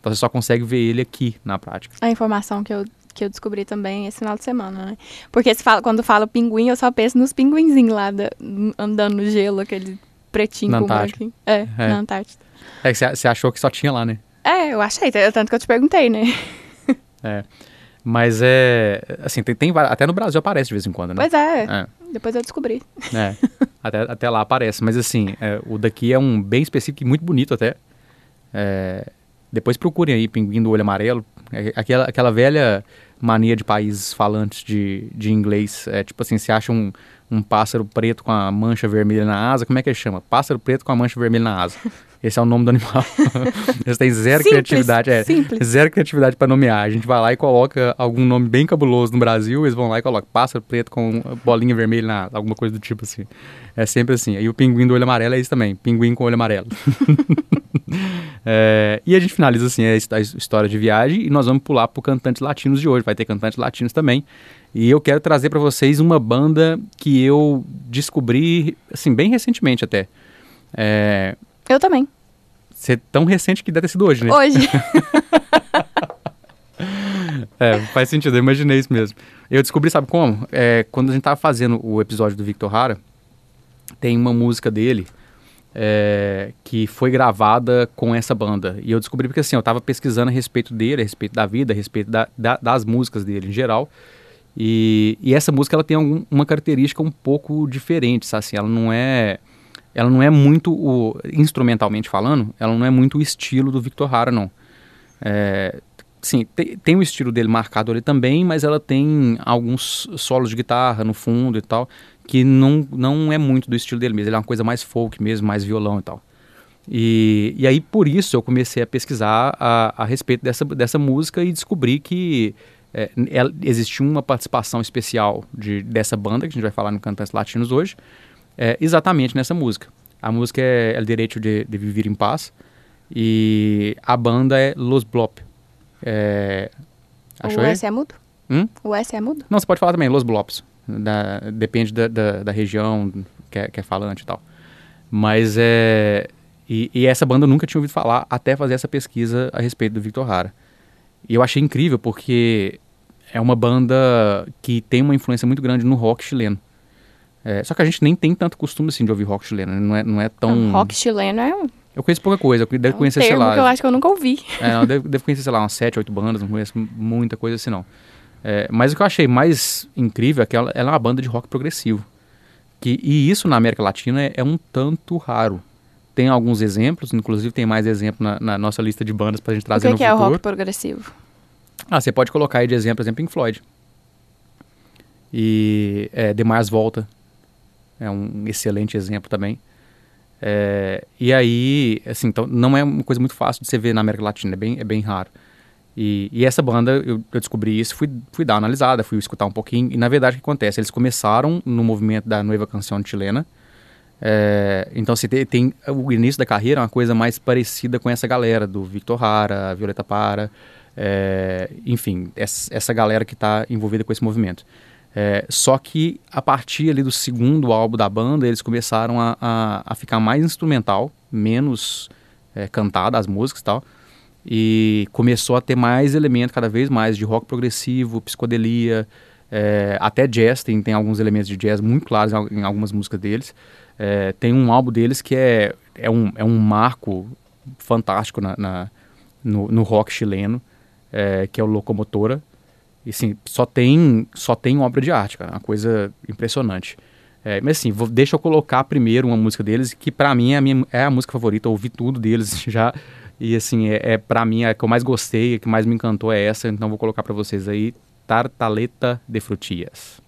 [SPEAKER 2] Então você só consegue ver ele aqui na prática.
[SPEAKER 1] A informação que eu, que eu descobri também esse final de semana, né? Porque fala, quando fala pinguim, eu só penso nos pinguinzinhos lá da, andando no gelo, aquele pretinho
[SPEAKER 2] na com Antártida.
[SPEAKER 1] É, é, na Antártida.
[SPEAKER 2] É que você achou que só tinha lá, né?
[SPEAKER 1] É, eu achei, tanto que eu te perguntei, né?
[SPEAKER 2] É. Mas é. Assim, tem, tem, até no Brasil aparece de vez em quando, né?
[SPEAKER 1] Pois é. é. Depois eu descobri.
[SPEAKER 2] É. até, até lá aparece. Mas assim, é, o daqui é um bem específico e muito bonito até. É, depois procurem aí Pinguim do Olho Amarelo. É, aquela, aquela velha mania de países falantes de, de inglês. É tipo assim, se acha um, um pássaro preto com a mancha vermelha na asa, como é que ele chama? Pássaro preto com a mancha vermelha na asa. Esse é o nome do animal. Eles têm zero simples, criatividade, é, simples. zero criatividade para nomear. A gente vai lá e coloca algum nome bem cabuloso no Brasil, eles vão lá e colocam pássaro preto com bolinha vermelha na alguma coisa do tipo assim. É sempre assim. E o pinguim do olho amarelo é isso também, pinguim com olho amarelo. é, e a gente finaliza assim a história de viagem e nós vamos pular para cantantes latinos de hoje. Vai ter cantantes latinos também. E eu quero trazer para vocês uma banda que eu descobri, assim, bem recentemente até. É,
[SPEAKER 1] eu também.
[SPEAKER 2] Você é tão recente que deve ter sido hoje, né?
[SPEAKER 1] Hoje.
[SPEAKER 2] é, faz sentido, eu imaginei isso mesmo. Eu descobri, sabe como? É, quando a gente tava fazendo o episódio do Victor Hara, tem uma música dele é, que foi gravada com essa banda. E eu descobri porque assim, eu tava pesquisando a respeito dele, a respeito da vida, a respeito da, da, das músicas dele em geral. E, e essa música ela tem algum, uma característica um pouco diferente, sabe? Assim, ela não é ela não é muito, o, instrumentalmente falando, ela não é muito o estilo do Victor Hara, não. É, sim, tem, tem o estilo dele marcado ali também, mas ela tem alguns solos de guitarra no fundo e tal, que não, não é muito do estilo dele mesmo. Ele é uma coisa mais folk mesmo, mais violão e tal. E, e aí, por isso, eu comecei a pesquisar a, a respeito dessa, dessa música e descobri que é, ela, existia uma participação especial de, dessa banda, que a gente vai falar no Cantantes Latinos hoje, é, exatamente nessa música. A música é El Direito de, de Viver em Paz e a banda é Los Blop. É,
[SPEAKER 1] o S é mudo?
[SPEAKER 2] Hum?
[SPEAKER 1] O S é mudo?
[SPEAKER 2] Não, você pode falar também Los Blops. Da, depende da, da, da, região que é, que é falante e tal. Mas é... E, e, essa banda eu nunca tinha ouvido falar até fazer essa pesquisa a respeito do Victor Hara. E eu achei incrível porque é uma banda que tem uma influência muito grande no rock chileno. É, só que a gente nem tem tanto costume assim de ouvir rock chileno, né? não é, não é tão...
[SPEAKER 1] Não, rock chileno é...
[SPEAKER 2] Eu conheço pouca coisa, eu devo
[SPEAKER 1] é um
[SPEAKER 2] conhecer, sei lá...
[SPEAKER 1] que eu acho que eu nunca ouvi.
[SPEAKER 2] É, eu devo, devo conhecer, sei lá, umas sete, oito bandas, não conheço muita coisa assim não. É, mas o que eu achei mais incrível é que ela, ela é uma banda de rock progressivo. Que, e isso na América Latina é, é um tanto raro. Tem alguns exemplos, inclusive tem mais exemplos na, na, nossa lista de bandas pra gente trazer
[SPEAKER 1] o
[SPEAKER 2] que
[SPEAKER 1] no
[SPEAKER 2] que
[SPEAKER 1] futuro. O que é o rock progressivo?
[SPEAKER 2] Ah, você pode colocar aí de exemplo, por exemplo, Pink Floyd. E é, Demais Volta, é um excelente exemplo também. É, e aí, assim, então não é uma coisa muito fácil de você ver na América Latina, é bem, é bem raro. E, e essa banda, eu, eu, descobri isso, fui, fui dar uma analisada, fui escutar um pouquinho, e na verdade o que acontece? Eles começaram no movimento da Nova Canção chilena, é, então você tem, tem, o início da carreira é uma coisa mais parecida com essa galera, do Victor Hara, Violeta Para, é, enfim, essa, essa galera que está envolvida com esse movimento. É, só que a partir ali do segundo álbum da banda, eles começaram a, a, a ficar mais instrumental, menos é, cantada as músicas e tal. E começou a ter mais elementos cada vez mais de rock progressivo, psicodelia, é, até jazz, tem, tem alguns elementos de jazz muito claros em, em algumas músicas deles. É, tem um álbum deles que é, é, um, é um marco fantástico na, na no, no, rock chileno, é, que é o Locomotora. E assim, só tem, só tem obra de arte, cara, uma coisa impressionante. É, mas assim, vou, deixa eu colocar primeiro uma música deles, que para mim é a, minha, é a música favorita, eu ouvi tudo deles já. E assim, é, é para mim a que eu mais gostei, a que mais me encantou é essa, então vou colocar para vocês aí, Tartaleta de Frutias.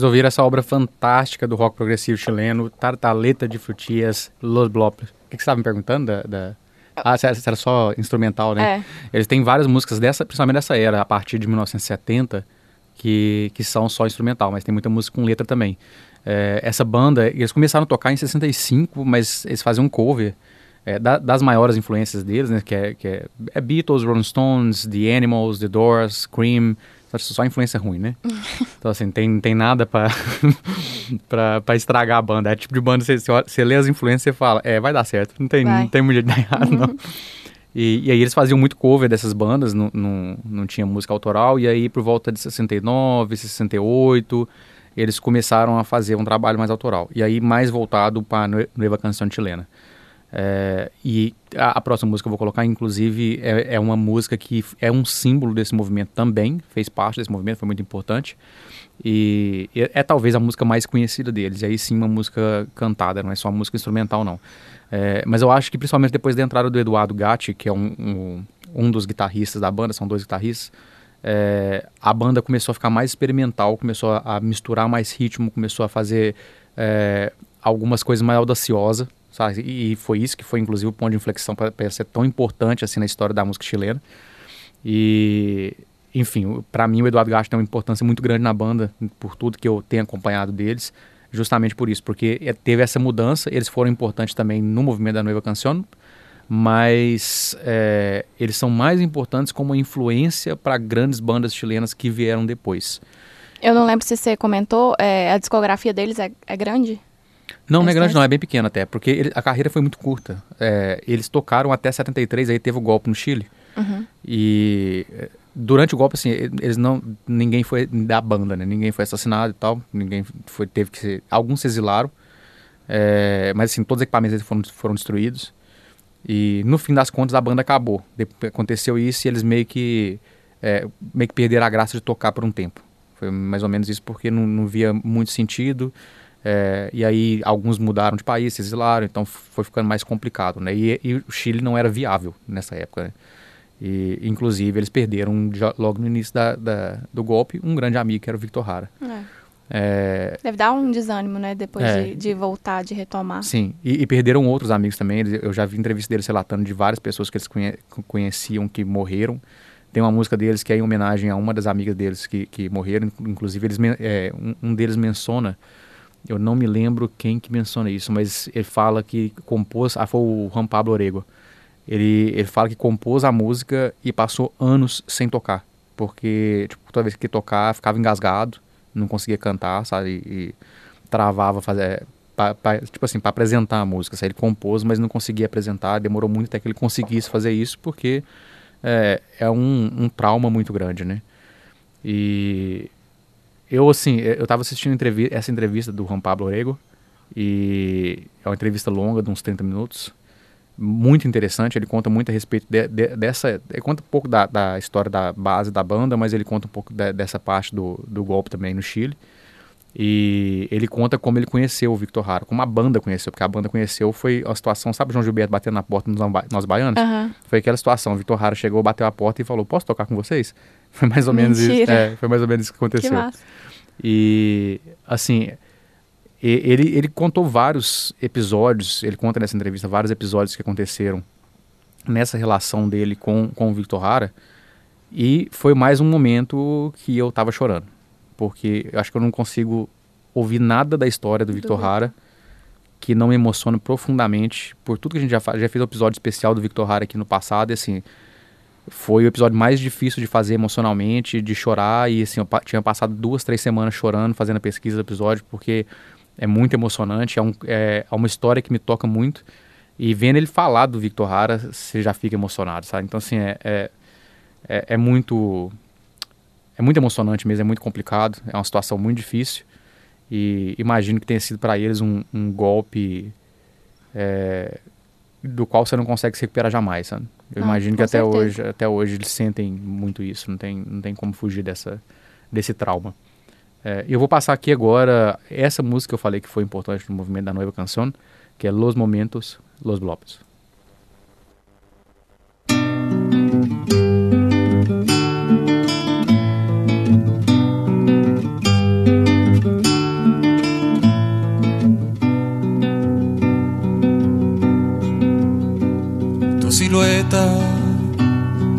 [SPEAKER 2] Vocês ouviram essa obra fantástica do rock progressivo chileno, Tartaleta de Frutias, Los Blopes. O que, que você estava me perguntando? Da, da... Ah, era só instrumental, né?
[SPEAKER 1] É.
[SPEAKER 2] Eles têm várias músicas dessa, principalmente dessa era, a partir de 1970, que, que são só instrumental, mas tem muita música com letra também. É, essa banda, eles começaram a tocar em 65, mas eles faziam um cover é, da, das maiores influências deles, né? Que é, que é, é Beatles, Rolling Stones, The Animals, The Doors, Cream, só influência ruim, né? Então, assim, tem, tem nada pra, pra, pra estragar a banda. É tipo de banda, você, você lê as influências e fala, é, vai dar certo. Não tem, não tem muito jeito de dar errado, não. E, e, aí eles faziam muito cover dessas bandas, não, não, não tinha música autoral, e aí por volta de 69, 68, eles começaram a fazer um trabalho mais autoral. E aí mais voltado para a Nova Canção Chilena. É, e a, a, próxima música que eu vou colocar, inclusive, é, é, uma música que é um símbolo desse movimento também, fez parte desse movimento, foi muito importante. E é, é talvez a música mais conhecida deles, e aí sim uma música cantada, não é só uma música instrumental, não. É, mas eu acho que principalmente depois da entrada do Eduardo Gatti, que é um, um, um dos guitarristas da banda, são dois guitarristas, é, a banda começou a ficar mais experimental, começou a, a misturar mais ritmo, começou a fazer é, algumas coisas mais audaciosas sabe? E foi isso que foi, inclusive, o ponto de inflexão para ser tão importante assim na história da música chilena. E, enfim, para mim o Eduardo Gasto tem uma importância muito grande na banda, por tudo que eu tenho acompanhado deles, justamente por isso, porque é, teve essa mudança, eles foram importantes também no movimento da Nova Canção, mas é, eles são mais importantes como influência para grandes bandas chilenas que vieram depois.
[SPEAKER 1] Eu não lembro se você comentou, é, a discografia deles é, é grande?
[SPEAKER 2] Não, não é grande não, é bem pequeno até, porque ele, a carreira foi muito curta. É, eles tocaram até 73, aí teve o golpe no Chile.
[SPEAKER 1] Uhum.
[SPEAKER 2] E é, durante o golpe, assim, eles não, ninguém foi da banda, né? Ninguém foi assassinado e tal, ninguém foi, teve que ser, alguns se exilaram, é, mas assim, todos os equipamentos foram, foram destruídos. E no fim das contas a banda acabou. aconteceu isso e eles meio que, é, meio que perderam a graça de tocar por um tempo. Foi mais ou menos isso porque não, não via muito sentido. É, e aí alguns mudaram de país, se exilaram, então foi ficando mais complicado, né? E, e o Chile não era viável nessa época, né? E, inclusive, eles perderam logo no início da, da, do golpe um grande amigo, que era o Victor Hara.
[SPEAKER 1] É. É... Deve dar um desânimo, né? Depois é. de, de, voltar, de retomar.
[SPEAKER 2] Sim, e, e, perderam outros amigos também. Eu já vi entrevista deles relatando de várias pessoas que eles conhe conheciam que morreram. Tem uma música deles que é em homenagem a uma das amigas deles que, que morreram. Inclusive, eles, é, um, um deles menciona eu não me lembro quem que menciona isso, mas ele fala que compôs, ah, foi o Juan Pablo Orego. Ele, ele fala que compôs a música e passou anos sem tocar, porque tipo, toda vez que tocar ficava engasgado, não conseguia cantar, sabe, e, e travava fazer pra, pra, tipo assim, para apresentar a música, sabe? ele compôs, mas não conseguia apresentar, demorou muito até que ele conseguisse fazer isso, porque é, é um, um trauma muito grande, né? E eu, assim, eu estava assistindo entrevi essa entrevista do Juan Pablo Orego, e é uma entrevista longa, de uns 30 minutos, muito interessante, ele conta muito a respeito de, de, dessa, ele conta um pouco da, da, história da base da banda, mas ele conta um pouco de, dessa parte do, do golpe também no Chile, e ele conta como ele conheceu o Victor Hara, como a banda conheceu, porque a banda conheceu foi a situação, sabe João Gilberto batendo na porta nos nós baianos?
[SPEAKER 1] Uhum.
[SPEAKER 2] Foi aquela situação, o Victor Hara chegou, bateu a porta e falou, posso tocar com vocês? Foi mais ou menos Mentira. isso. É, foi mais ou menos isso que aconteceu.
[SPEAKER 1] Que
[SPEAKER 2] e assim, ele, ele contou vários episódios, ele conta nessa entrevista vários episódios que aconteceram nessa relação dele com, com o Victor Hara. E foi mais um momento que eu tava chorando. Porque eu acho que eu não consigo ouvir nada da história do Victor do Hara que não me emociona profundamente por tudo que a gente já faz. Já fez um episódio especial do Victor Hara aqui no passado e assim, foi o episódio mais difícil de fazer emocionalmente, de chorar. E assim, eu pa tinha passado duas, três semanas chorando, fazendo a pesquisa do episódio, porque é muito emocionante. É, um, é, é uma história que me toca muito. E vendo ele falar do Victor Hara, você já fica emocionado, sabe? Então, assim, é, é, é, é muito. É muito emocionante mesmo, é muito complicado. É uma situação muito difícil. E imagino que tenha sido para eles um, um golpe é, do qual você não consegue se recuperar jamais, sabe? Eu ah, imagino que até hoje, até hoje eles sentem muito isso, não tem, não tem como fugir dessa, desse trauma. É, eu vou passar aqui agora essa música que eu falei que foi importante no movimento da Nova Canção, que é Los Momentos, Los Blopes.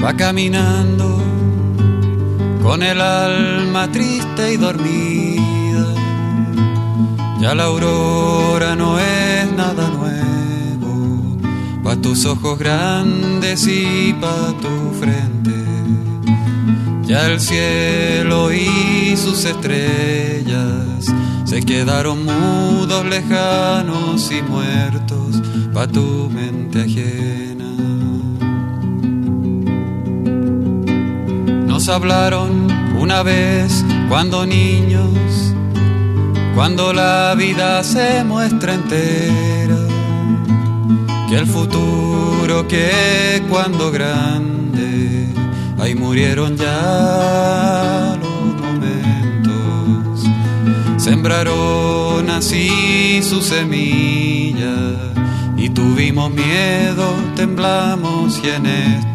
[SPEAKER 3] Va caminando con el alma triste y dormida. Ya la aurora no es nada nuevo, pa' tus ojos grandes y pa' tu frente. Ya el cielo y sus estrellas se quedaron mudos, lejanos y muertos pa' tu mente ajena. Hablaron una vez cuando niños, cuando la vida se muestra entera, que el futuro que cuando grande, ahí murieron ya los momentos, sembraron así su semilla y tuvimos miedo, temblamos y en esto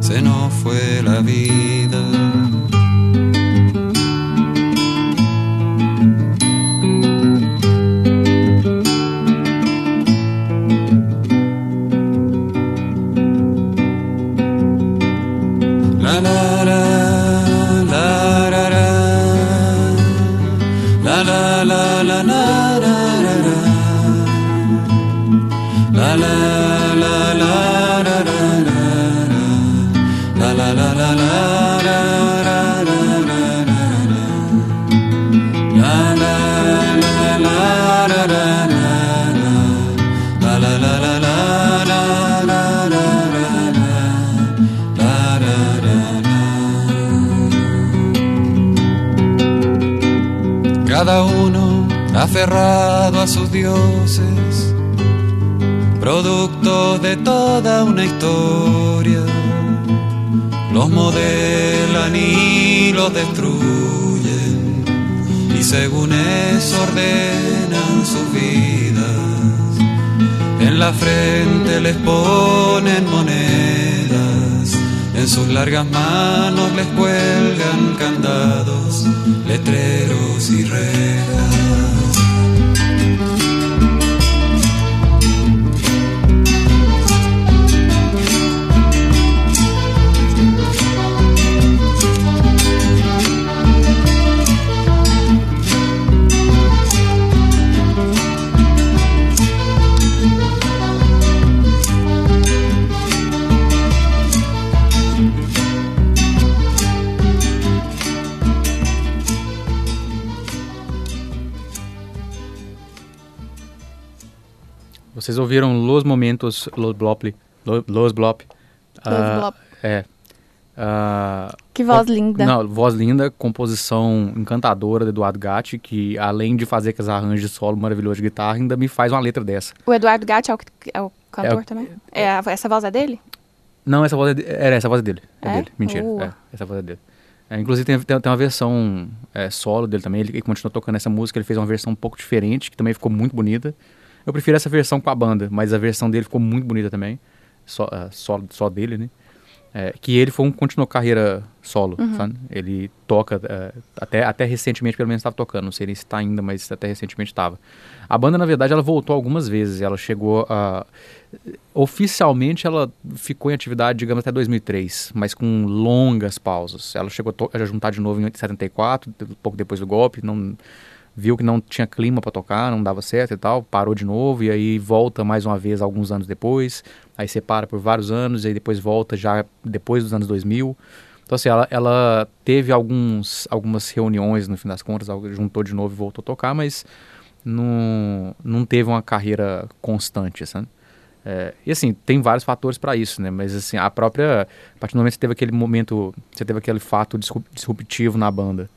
[SPEAKER 3] se nos fue la vida. Los Los
[SPEAKER 2] Blop, Lo- Los Blop. ah,
[SPEAKER 1] Blop.
[SPEAKER 2] É. Ah,
[SPEAKER 1] Que voz linda.
[SPEAKER 2] Não, voz linda, composição encantadora do Eduardo Gatti, que além de fazer aqueles arranjos de solo maravilhoso de guitarra, ainda me faz uma letra dessa.
[SPEAKER 1] O Eduardo Gatti é o, é o cantor
[SPEAKER 2] É
[SPEAKER 1] também? É, a- essa voz é dele?
[SPEAKER 2] Não, essa voz é, de- é essa voz é dele. É,
[SPEAKER 1] É?
[SPEAKER 2] dele. Mentira.
[SPEAKER 1] Uh.
[SPEAKER 2] É, essa voz é dele. É, inclusive tem, tem, tem uma versão é, solo dele também. Ele, ele continuou tocando essa música. Ele fez uma versão um pouco diferente, que também ficou muito bonita. Eu prefiro essa versão com a banda, mas a versão dele ficou muito bonita também. Só, é, só, só dele, né? É, que ele foi um continuou carreira solo, sabe? Ele toca, é, até, até recentemente pelo menos estava tocando, não sei nem se está ainda, mas até recentemente estava. A banda, na verdade, ela voltou algumas vezes, ela chegou a... Oficialmente ela ficou em atividade, digamos, até 2003, mas com longas pausas. Ela chegou a, a juntar de novo em 74, um pouco depois do golpe, não viu que não tinha clima para tocar, não dava certo e tal, parou de novo e aí volta mais uma vez alguns anos depois, aí separa por vários anos e aí depois volta já depois dos anos 2000. Então assim, ela, ela teve alguns, algumas reuniões no fim das contas, juntou de novo e voltou a tocar, mas não, não teve uma carreira constante, sabe? É, e assim, tem vários fatores para isso, né? Mas assim, a própria. A partir do momento que você teve aquele momento, você teve aquele fato disru- disruptivo na banda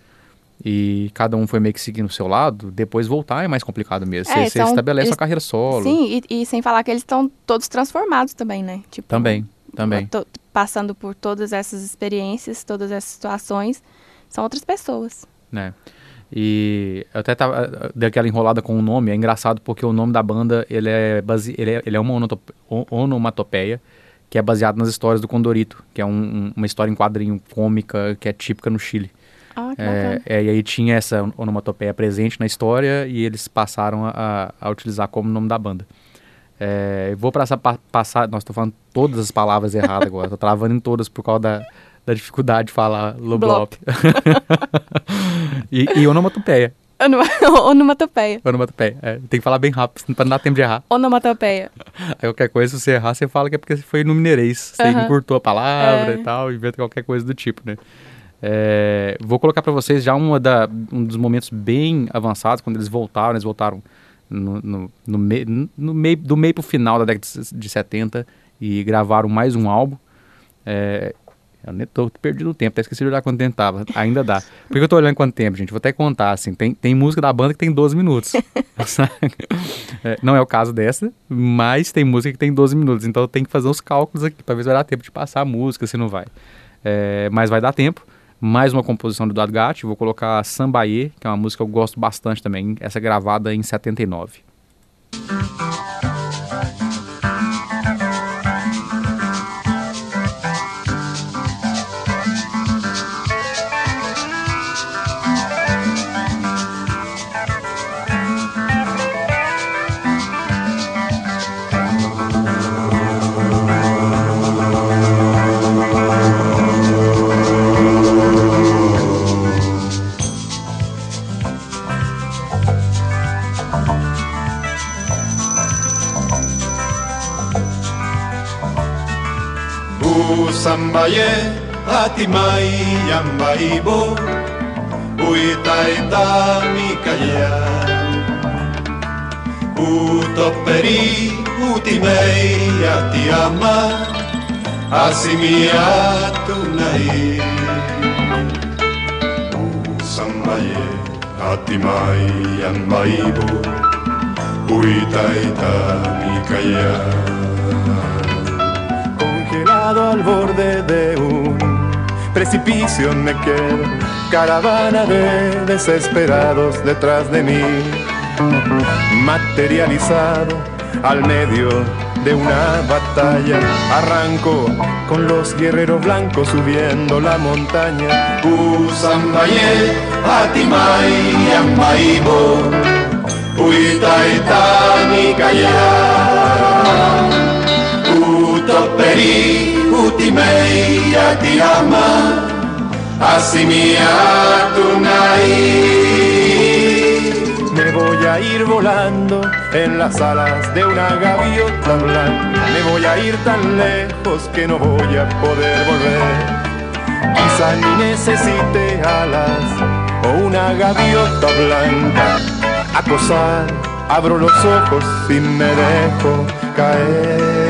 [SPEAKER 2] e cada um foi meio que seguindo o seu lado, depois voltar é mais complicado mesmo.
[SPEAKER 1] É,
[SPEAKER 2] você,
[SPEAKER 1] são-
[SPEAKER 2] estabelece
[SPEAKER 1] eles-
[SPEAKER 2] uma carreira solo.
[SPEAKER 1] Sim, e, e sem falar que eles estão todos transformados também, né? Tipo,
[SPEAKER 2] Também, também.
[SPEAKER 1] to- passando por todas essas experiências, todas essas situações, são outras pessoas.
[SPEAKER 2] né? E eu até tava, dei aquela enrolada com o nome, é engraçado porque o nome da banda, ele é, base, ele é, ele é uma onomatopeia, que é baseado nas histórias do Condorito, que é um- uma história em quadrinho cômica que é típica no Chile.
[SPEAKER 1] Ah, que
[SPEAKER 2] É, é, e aí tinha essa onomatopeia presente na história e eles passaram a, a utilizar como nome da banda. É, vou passar, pa, passar. Nossa, tô falando todas as palavras erradas agora. tô travando em todas por causa da, da dificuldade de falar loblop. e, e onomatopeia.
[SPEAKER 1] Onoma- Onomatopeia.
[SPEAKER 2] Onomatopeia. É, tem que falar bem rápido, pra não dar tempo de errar.
[SPEAKER 1] Onomatopeia.
[SPEAKER 2] Aí qualquer coisa, se você errar, você fala que é porque foi no mineirês. Você
[SPEAKER 1] Aham.
[SPEAKER 2] encurtou a palavra
[SPEAKER 1] É.
[SPEAKER 2] e tal, inventa qualquer coisa do tipo, né? É, vou colocar pra vocês já uma da, um dos momentos bem avançados, quando eles voltaram, eles voltaram no, no, no, mei- no meio, do meio pro final da década de- de 70 e gravaram mais um álbum. É, eu tô perdido no tempo, até esqueci de olhar quanto tempo tava. Ainda dá. Por que eu tô olhando quanto tempo, gente? Vou até contar, assim. Tem, tem música da banda que tem 12 minutos. É, não é o caso dessa, mas tem música que tem 12 minutos. Então eu tenho que fazer os cálculos aqui se vai dar tempo de passar a música, se não vai. É, mas vai dar tempo. Mais uma composição do Eduardo Gatti. Vou colocar Sambaê, que é uma música que eu gosto bastante também. Essa é gravada em 79.
[SPEAKER 4] Usambaye atimai yambaibo Uitaita mikaya Utoperi utimei atiama. Asimiatunai Usambaye atimai yambaibo Uitaita mikaya
[SPEAKER 5] Congelado al borde de un precipicio me quedo, caravana de desesperados detrás de mí, materializado al medio de una batalla, arranco con los guerreros blancos subiendo la montaña.
[SPEAKER 4] Usambaye atimai yambaibo Uitaita mikaya Utoperi utimei atiama Asimiatunai
[SPEAKER 5] Me voy a ir volando en las alas de una gaviota blanca. Me voy a ir tan lejos que no voy a poder volver. Quizá ni necesite alas o una gaviota blanca. Acosar, abro los ojos y me dejo caer.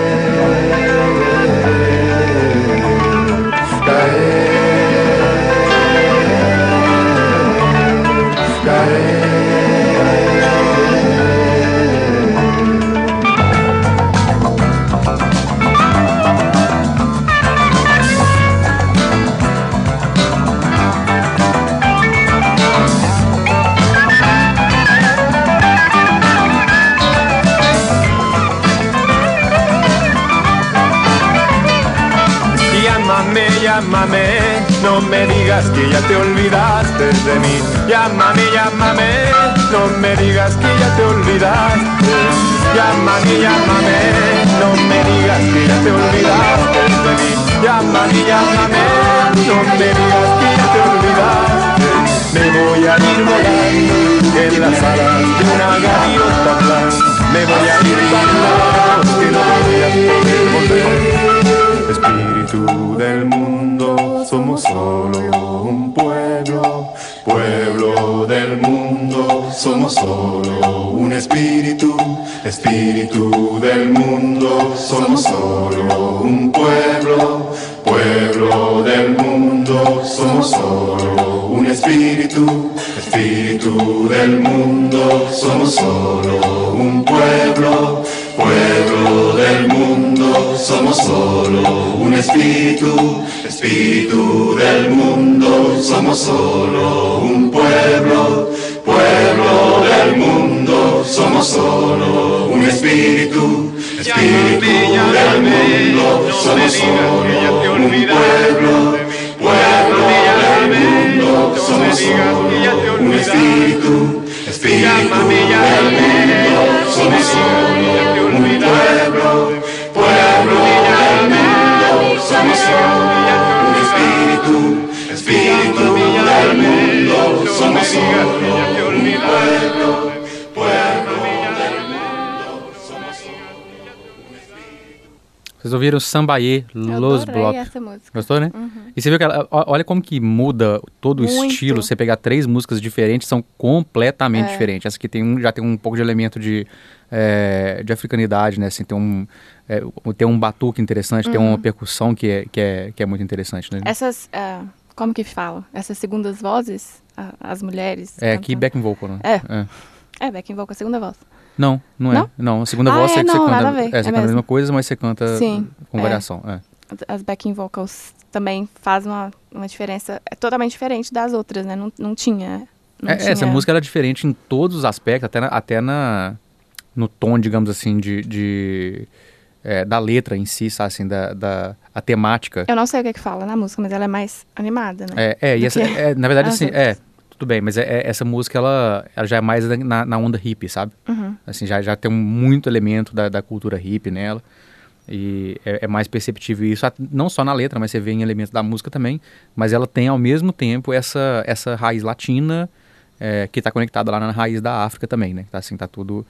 [SPEAKER 5] Llámame, no me digas que ya te olvidaste de mí. Llámame, llámame, no me digas que ya te olvidaste. Llámame, llámame, no me digas que ya te olvidaste de mí. Llámame, llámame, no me digas que ya te olvidaste. Me voy a ir volando en las alas de una gaviota blanca. Me voy a ir lejos que no voy a poder volver. Espíritu del mundo, somos solo un pueblo, pueblo del mundo, somos solo un espíritu, espíritu del mundo, somos solo un pueblo, pueblo del mundo, somos solo un espíritu, espíritu del mundo, somos solo un pueblo, pueblo del mundo, somos solo un espíritu, espíritu del mundo, somos solo un pueblo, pueblo del mundo, somos solo un espíritu, espíritu del mundo, somos solo un pueblo, pueblo del mundo, somos solo un espíritu, espíritu del mundo, somos solo mi pueblo, pueblo del mundo, somos solo un espíritu, espíritu del mundo, somos solo un pueblo.
[SPEAKER 2] Vocês ouviram Sambaê, Los
[SPEAKER 1] adorei
[SPEAKER 2] Block.
[SPEAKER 1] essa música.
[SPEAKER 2] Gostou, né? E você viu que ela, olha como que muda todo o
[SPEAKER 1] Muito.
[SPEAKER 2] estilo. Você pegar três músicas diferentes, são completamente
[SPEAKER 1] É.
[SPEAKER 2] diferentes. Essa aqui tem um, já tem um pouco de elemento de, é, de africanidade, né? Assim, tem um, é, tem um batuque interessante, tem
[SPEAKER 1] Uhum.
[SPEAKER 2] uma percussão que é, que é, que é muito interessante, né?
[SPEAKER 1] Essas, ah, como que fala? Essas segundas vozes, as mulheres.
[SPEAKER 2] É, aqui
[SPEAKER 1] cantando.
[SPEAKER 2] backing vocal, né?
[SPEAKER 1] É. É, backing vocal, a segunda voz.
[SPEAKER 2] Não, não é.
[SPEAKER 1] Não?
[SPEAKER 2] Não, a segunda
[SPEAKER 1] Ah,
[SPEAKER 2] voz
[SPEAKER 1] é,
[SPEAKER 2] é que
[SPEAKER 1] não,
[SPEAKER 2] você canta.
[SPEAKER 1] a
[SPEAKER 2] É,
[SPEAKER 1] é
[SPEAKER 2] você canta a mesma coisa, mas você canta
[SPEAKER 1] Sim,
[SPEAKER 2] com
[SPEAKER 1] é.
[SPEAKER 2] variação. É.
[SPEAKER 1] As- backing vocals também fazem uma, uma diferença é totalmente diferente das outras, né? Não, não tinha. Não
[SPEAKER 2] É, Essa
[SPEAKER 1] tinha-
[SPEAKER 2] música era diferente em todos os aspectos, até, na, até na, no tom, digamos assim, de, de, é, da letra em si, sabe, assim, da, da a temática.
[SPEAKER 1] Eu não sei o que é que fala na música, mas ela é mais animada, né?
[SPEAKER 2] É, é, e essa, é, na verdade,
[SPEAKER 1] as
[SPEAKER 2] assim,
[SPEAKER 1] outras.
[SPEAKER 2] é, tudo bem, mas é, é- essa música, ela, ela já é mais na, na onda hippie, sabe?
[SPEAKER 1] Uhum.
[SPEAKER 2] Assim, já, já tem muito elemento da, da cultura hippie nela. E é, é mais perceptível isso, não só na letra, mas você vê em elementos da música também. Mas ela tem ao mesmo tempo essa, essa raiz latina é, que está conectada lá na raiz da África também, né? Tá, assim, tá tudo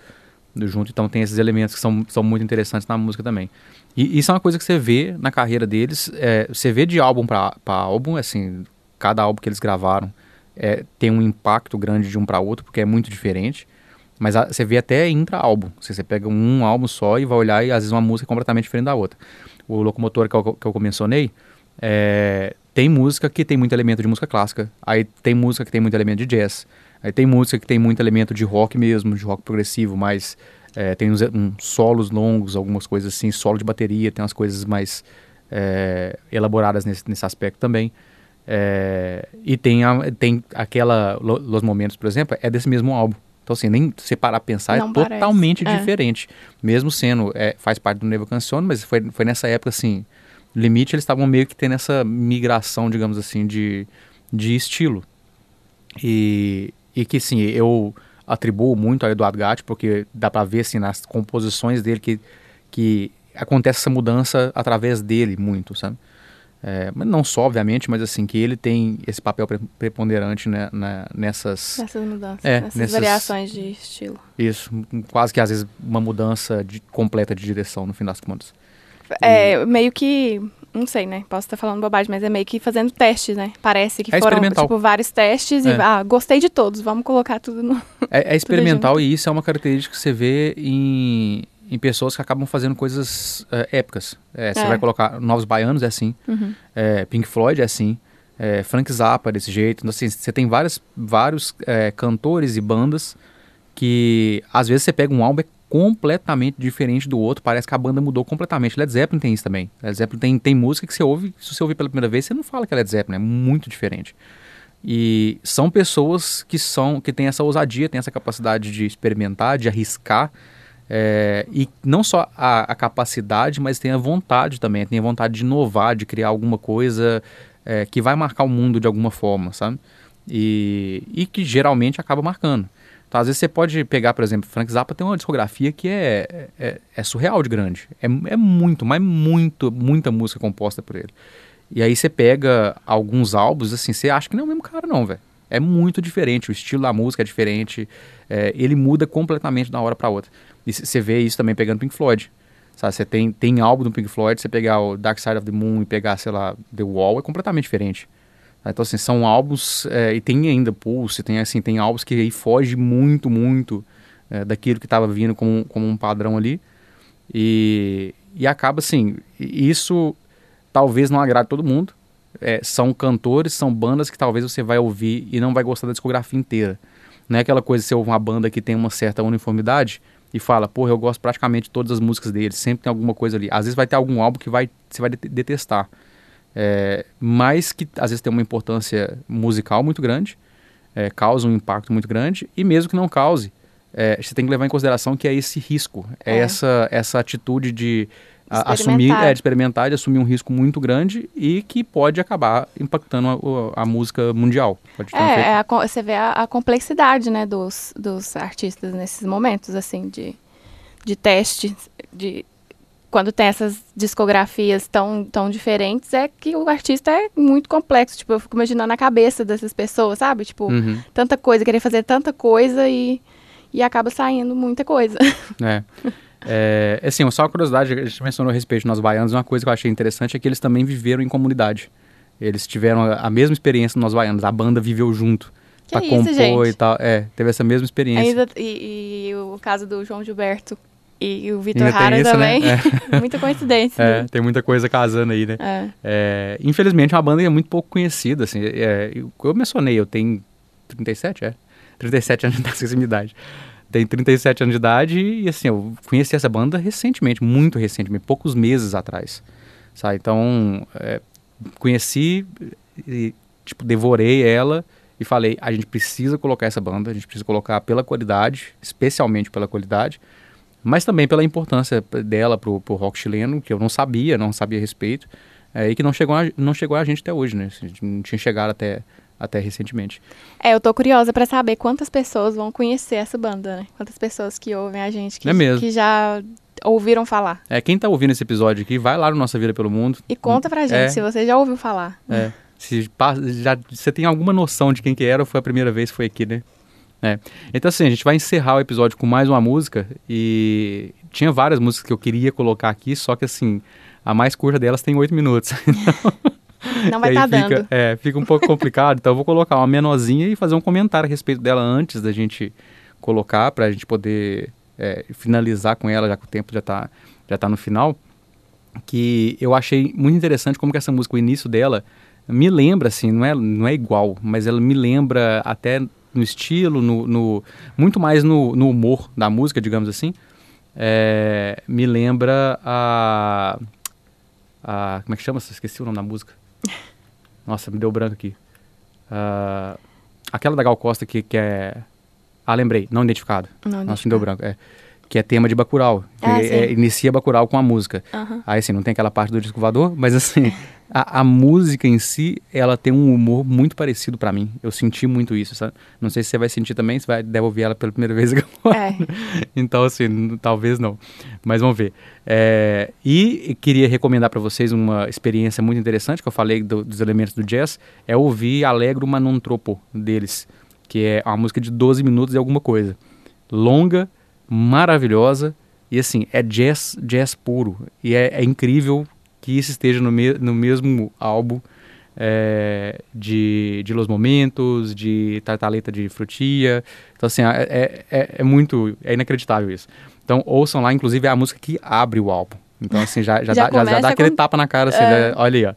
[SPEAKER 2] tudo junto. Então tem esses elementos que são, são muito interessantes na música também. E isso é uma coisa que você vê na carreira deles. é, você vê de álbum para álbum, assim, cada álbum que eles gravaram é, tem um impacto grande de um para outro, porque é muito diferente. Mas a- você vê até intra-álbum. Você, você pega um álbum só e vai olhar e às vezes uma música é completamente diferente da outra. O Locomotor que eu, que eu mencionei, é, tem música que tem muito elemento de música clássica. Aí tem música que tem muito elemento de jazz. Aí tem música que tem muito elemento de rock mesmo, de rock progressivo, mas é, tem uns, solos longos, algumas coisas assim, solo de bateria, tem umas coisas mais é, elaboradas nesse, nesse aspecto também. É, e tem, a, tem aquela Lo- Los Momentos, por exemplo, é desse mesmo álbum. Então, assim, nem se parar a pensar,
[SPEAKER 1] Não
[SPEAKER 2] é
[SPEAKER 1] parece,
[SPEAKER 2] totalmente
[SPEAKER 1] é.
[SPEAKER 2] diferente. Mesmo sendo, é, faz parte do Neva Cancione, mas foi, foi nessa época, assim, limite, eles estavam meio que tendo essa migração, digamos assim, de, de estilo. E, e que, sim, eu atribuo muito ao Eduardo Gatti, porque dá pra ver, assim, nas composições dele que, que acontece essa mudança através dele muito, sabe? É, mas não só, obviamente, mas assim, que ele tem esse papel pre- preponderante né, na- nessas...
[SPEAKER 1] Nessas mudanças,
[SPEAKER 2] É,
[SPEAKER 1] nessas,
[SPEAKER 2] nessas-
[SPEAKER 1] variações de estilo.
[SPEAKER 2] Isso, quase que às vezes uma mudança de- completa de direção, no fim das contas.
[SPEAKER 1] É meio que. Não sei, né? Posso estar falando bobagem, mas é meio que fazendo testes, né? Parece que
[SPEAKER 2] É
[SPEAKER 1] foram, tipo, vários testes e,
[SPEAKER 2] É.
[SPEAKER 1] ah, gostei de todos, vamos colocar tudo no.
[SPEAKER 2] É, é experimental e isso é uma característica que você vê em, em pessoas que acabam fazendo coisas é, épicas. É, você vai colocar Novos Baianos, é assim.
[SPEAKER 1] Uhum.
[SPEAKER 2] É, Pink Floyd é assim. Frank Zappa desse jeito. Então, assim, você tem várias, vários cantores e bandas que às vezes você pega um álbum é completamente diferente do outro, parece que a banda mudou completamente. Led Zeppelin tem isso também. Led Zeppelin tem, tem música que você ouve, se você ouvir pela primeira vez, você não fala que é Led Zeppelin, é muito diferente. E são pessoas que são que têm essa ousadia, têm essa capacidade de experimentar, de arriscar, é, e não só a, a capacidade, mas tem a vontade também, tem a vontade de inovar, de criar alguma coisa é, que vai marcar o mundo de alguma forma, sabe? E, e que geralmente acaba marcando. Então, às vezes você pode pegar, por exemplo, Frank Zappa tem uma discografia que é, é, é surreal de grande. É, é muito, mas muito, muita música composta por ele. E aí você pega alguns álbuns, assim, você acha que não é o mesmo cara, não, velho. É muito diferente, o estilo da música é diferente, é, ele muda completamente de uma hora para outra. E você vê isso também pegando Pink Floyd. Sabe, você tem, tem álbum do Pink Floyd, você pegar o Dark Side of the Moon e pegar, sei lá, The Wall, é completamente diferente. Então, assim, são álbuns, é, e tem ainda Pulse, tem, assim, tem álbuns que aí foge muito, muito é, daquilo que estava vindo como, como um padrão ali. E, e acaba, assim, isso talvez não agrade todo mundo. É, são cantores, são bandas que talvez você vai ouvir e não vai gostar da discografia inteira. Não é aquela coisa de ouvir uma banda que tem uma certa uniformidade e fala, porra, eu gosto praticamente de todas as músicas deles, sempre tem alguma coisa ali. Às vezes vai ter algum álbum que vai, você vai det- detestar. É, mas que às vezes tem uma importância musical muito grande, é, causa um impacto muito grande, e mesmo que não cause, é, você tem que levar em consideração que é esse risco, é,
[SPEAKER 1] É.
[SPEAKER 2] essa, essa atitude de a- assumir, é, de experimentar, de assumir um risco muito grande e que pode acabar impactando a, a música mundial. Pode.
[SPEAKER 1] É, é você vê a, a complexidade, né, dos, dos artistas nesses momentos, assim, de, de testes, de quando tem essas discografias tão, tão diferentes, é que o artista é muito complexo. Tipo, eu fico imaginando a cabeça dessas pessoas, sabe? Tipo,
[SPEAKER 2] Uhum.
[SPEAKER 1] tanta coisa, querer fazer tanta coisa e, e acaba saindo muita coisa.
[SPEAKER 2] É. É, assim, só uma curiosidade, a gente mencionou a respeito dos baianos, uma coisa que eu achei interessante é que eles também viveram em comunidade. Eles tiveram a, a mesma experiência nos baianos, a banda viveu junto
[SPEAKER 1] Que
[SPEAKER 2] pra
[SPEAKER 1] isso,
[SPEAKER 2] compor
[SPEAKER 1] gente?
[SPEAKER 2] e tal. É, teve essa mesma experiência.
[SPEAKER 1] Ainda, e, e o caso do João Gilberto e, o Vitor
[SPEAKER 2] tem
[SPEAKER 1] Hara
[SPEAKER 2] isso, né?
[SPEAKER 1] também. Muita coincidência.
[SPEAKER 2] É,
[SPEAKER 1] né?
[SPEAKER 2] tem muita coisa casando aí, né?
[SPEAKER 1] É.
[SPEAKER 2] É, infelizmente, é uma banda é muito pouco conhecida, assim. É, eu, eu mencionei, eu tenho 37, é? 37 anos de acessibilidade. Tenho 37 anos de idade e, assim, eu conheci essa banda recentemente, muito recentemente, poucos meses atrás, sabe? Então, é, conheci e, tipo, devorei ela e falei, a gente precisa colocar essa banda, a gente precisa colocar pela qualidade, especialmente pela qualidade, mas também pela importância dela pro, pro rock chileno, que eu não sabia, não sabia a respeito, é, e que não chegou, a, não chegou a gente até hoje, né? Não tinha chegado até, até recentemente.
[SPEAKER 1] É, eu tô curiosa pra saber quantas pessoas vão conhecer essa banda, né? Quantas pessoas que ouvem a gente, que,
[SPEAKER 2] É
[SPEAKER 1] que já ouviram falar.
[SPEAKER 2] É, quem tá ouvindo esse episódio aqui, vai lá no Nossa Vida pelo Mundo.
[SPEAKER 1] E conta pra gente
[SPEAKER 2] É.
[SPEAKER 1] se você já ouviu falar.
[SPEAKER 2] É, se já, você tem alguma noção de quem que era ou foi a primeira vez que foi aqui, né? É. Então assim, a gente vai encerrar o episódio com mais uma música e tinha várias músicas que eu queria colocar aqui, só que assim, a mais curta delas tem oito minutos.
[SPEAKER 1] Não vai estar dando.
[SPEAKER 2] fica, É, fica um pouco complicado, então eu vou colocar uma menorzinha e fazer um comentário a respeito dela antes da gente colocar, pra gente poder é, finalizar com ela, já que o tempo já tá, já tá no final. Que eu achei muito interessante como que essa música, o início dela, me lembra, assim, não é, não é igual, mas ela me lembra até no estilo, no, no- muito mais no, no humor da música, digamos assim. É, me lembra a, a. Como é que chama? Esqueci o nome da música. Nossa, me deu branco aqui. Ah, aquela da Gal Costa que, que é. Ah, lembrei, não identificado.
[SPEAKER 1] Não
[SPEAKER 2] Nossa, me deu branco. É. Que é tema de Bacurau.
[SPEAKER 1] Ah,
[SPEAKER 2] é- é- inicia Bacurau com a música. Aí, assim, não tem aquela parte do disco voador, mas assim, a, a música em si, ela tem um humor muito parecido pra mim. Eu senti muito isso, sabe? Não sei se você vai sentir também, você vai, deve ouvir ela pela primeira vez agora.
[SPEAKER 1] É.
[SPEAKER 2] então, assim, talvez não. Mas vamos ver. É, e queria recomendar pra vocês uma experiência muito interessante, que eu falei do- dos elementos do jazz, é ouvir Alegro Mas Non Troppo deles, que é uma música de 12 minutos e alguma coisa. Longa, maravilhosa, e assim, é jazz, jazz puro. E é, é incrível que isso esteja no, me- no mesmo álbum é, de, de Los Momentos, de Tartaleta de Frutia. Então, assim, é, é, é- é muito. É inacreditável isso. Então, ouçam lá, inclusive, é a música que abre o álbum. Então, assim, já, já,
[SPEAKER 1] Já
[SPEAKER 2] dá, já- já dá aquele
[SPEAKER 1] com-
[SPEAKER 2] tapa na cara, assim,
[SPEAKER 1] É.
[SPEAKER 2] né? olha aí, ó.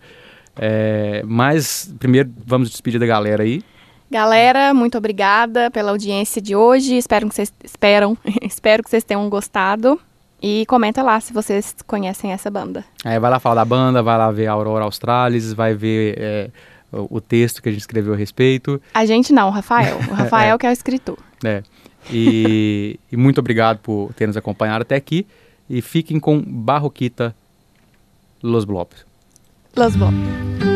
[SPEAKER 2] É, mas, primeiro, vamos despedir da galera aí.
[SPEAKER 1] Galera, muito obrigada pela audiência de hoje. Espero que vocês esperam, espero que vocês tenham gostado. E comenta lá se vocês conhecem essa banda.
[SPEAKER 2] Aí vai lá falar da banda, vai lá ver a Aurora Australis, vai ver é, o, o texto que a gente escreveu a respeito.
[SPEAKER 1] A gente não, o Rafael. O Rafael que é o escritor.
[SPEAKER 2] né? E, e muito obrigado por ter nos acompanhado até aqui. E fiquem com Barroquita Los Blobs.
[SPEAKER 1] Los Blobs.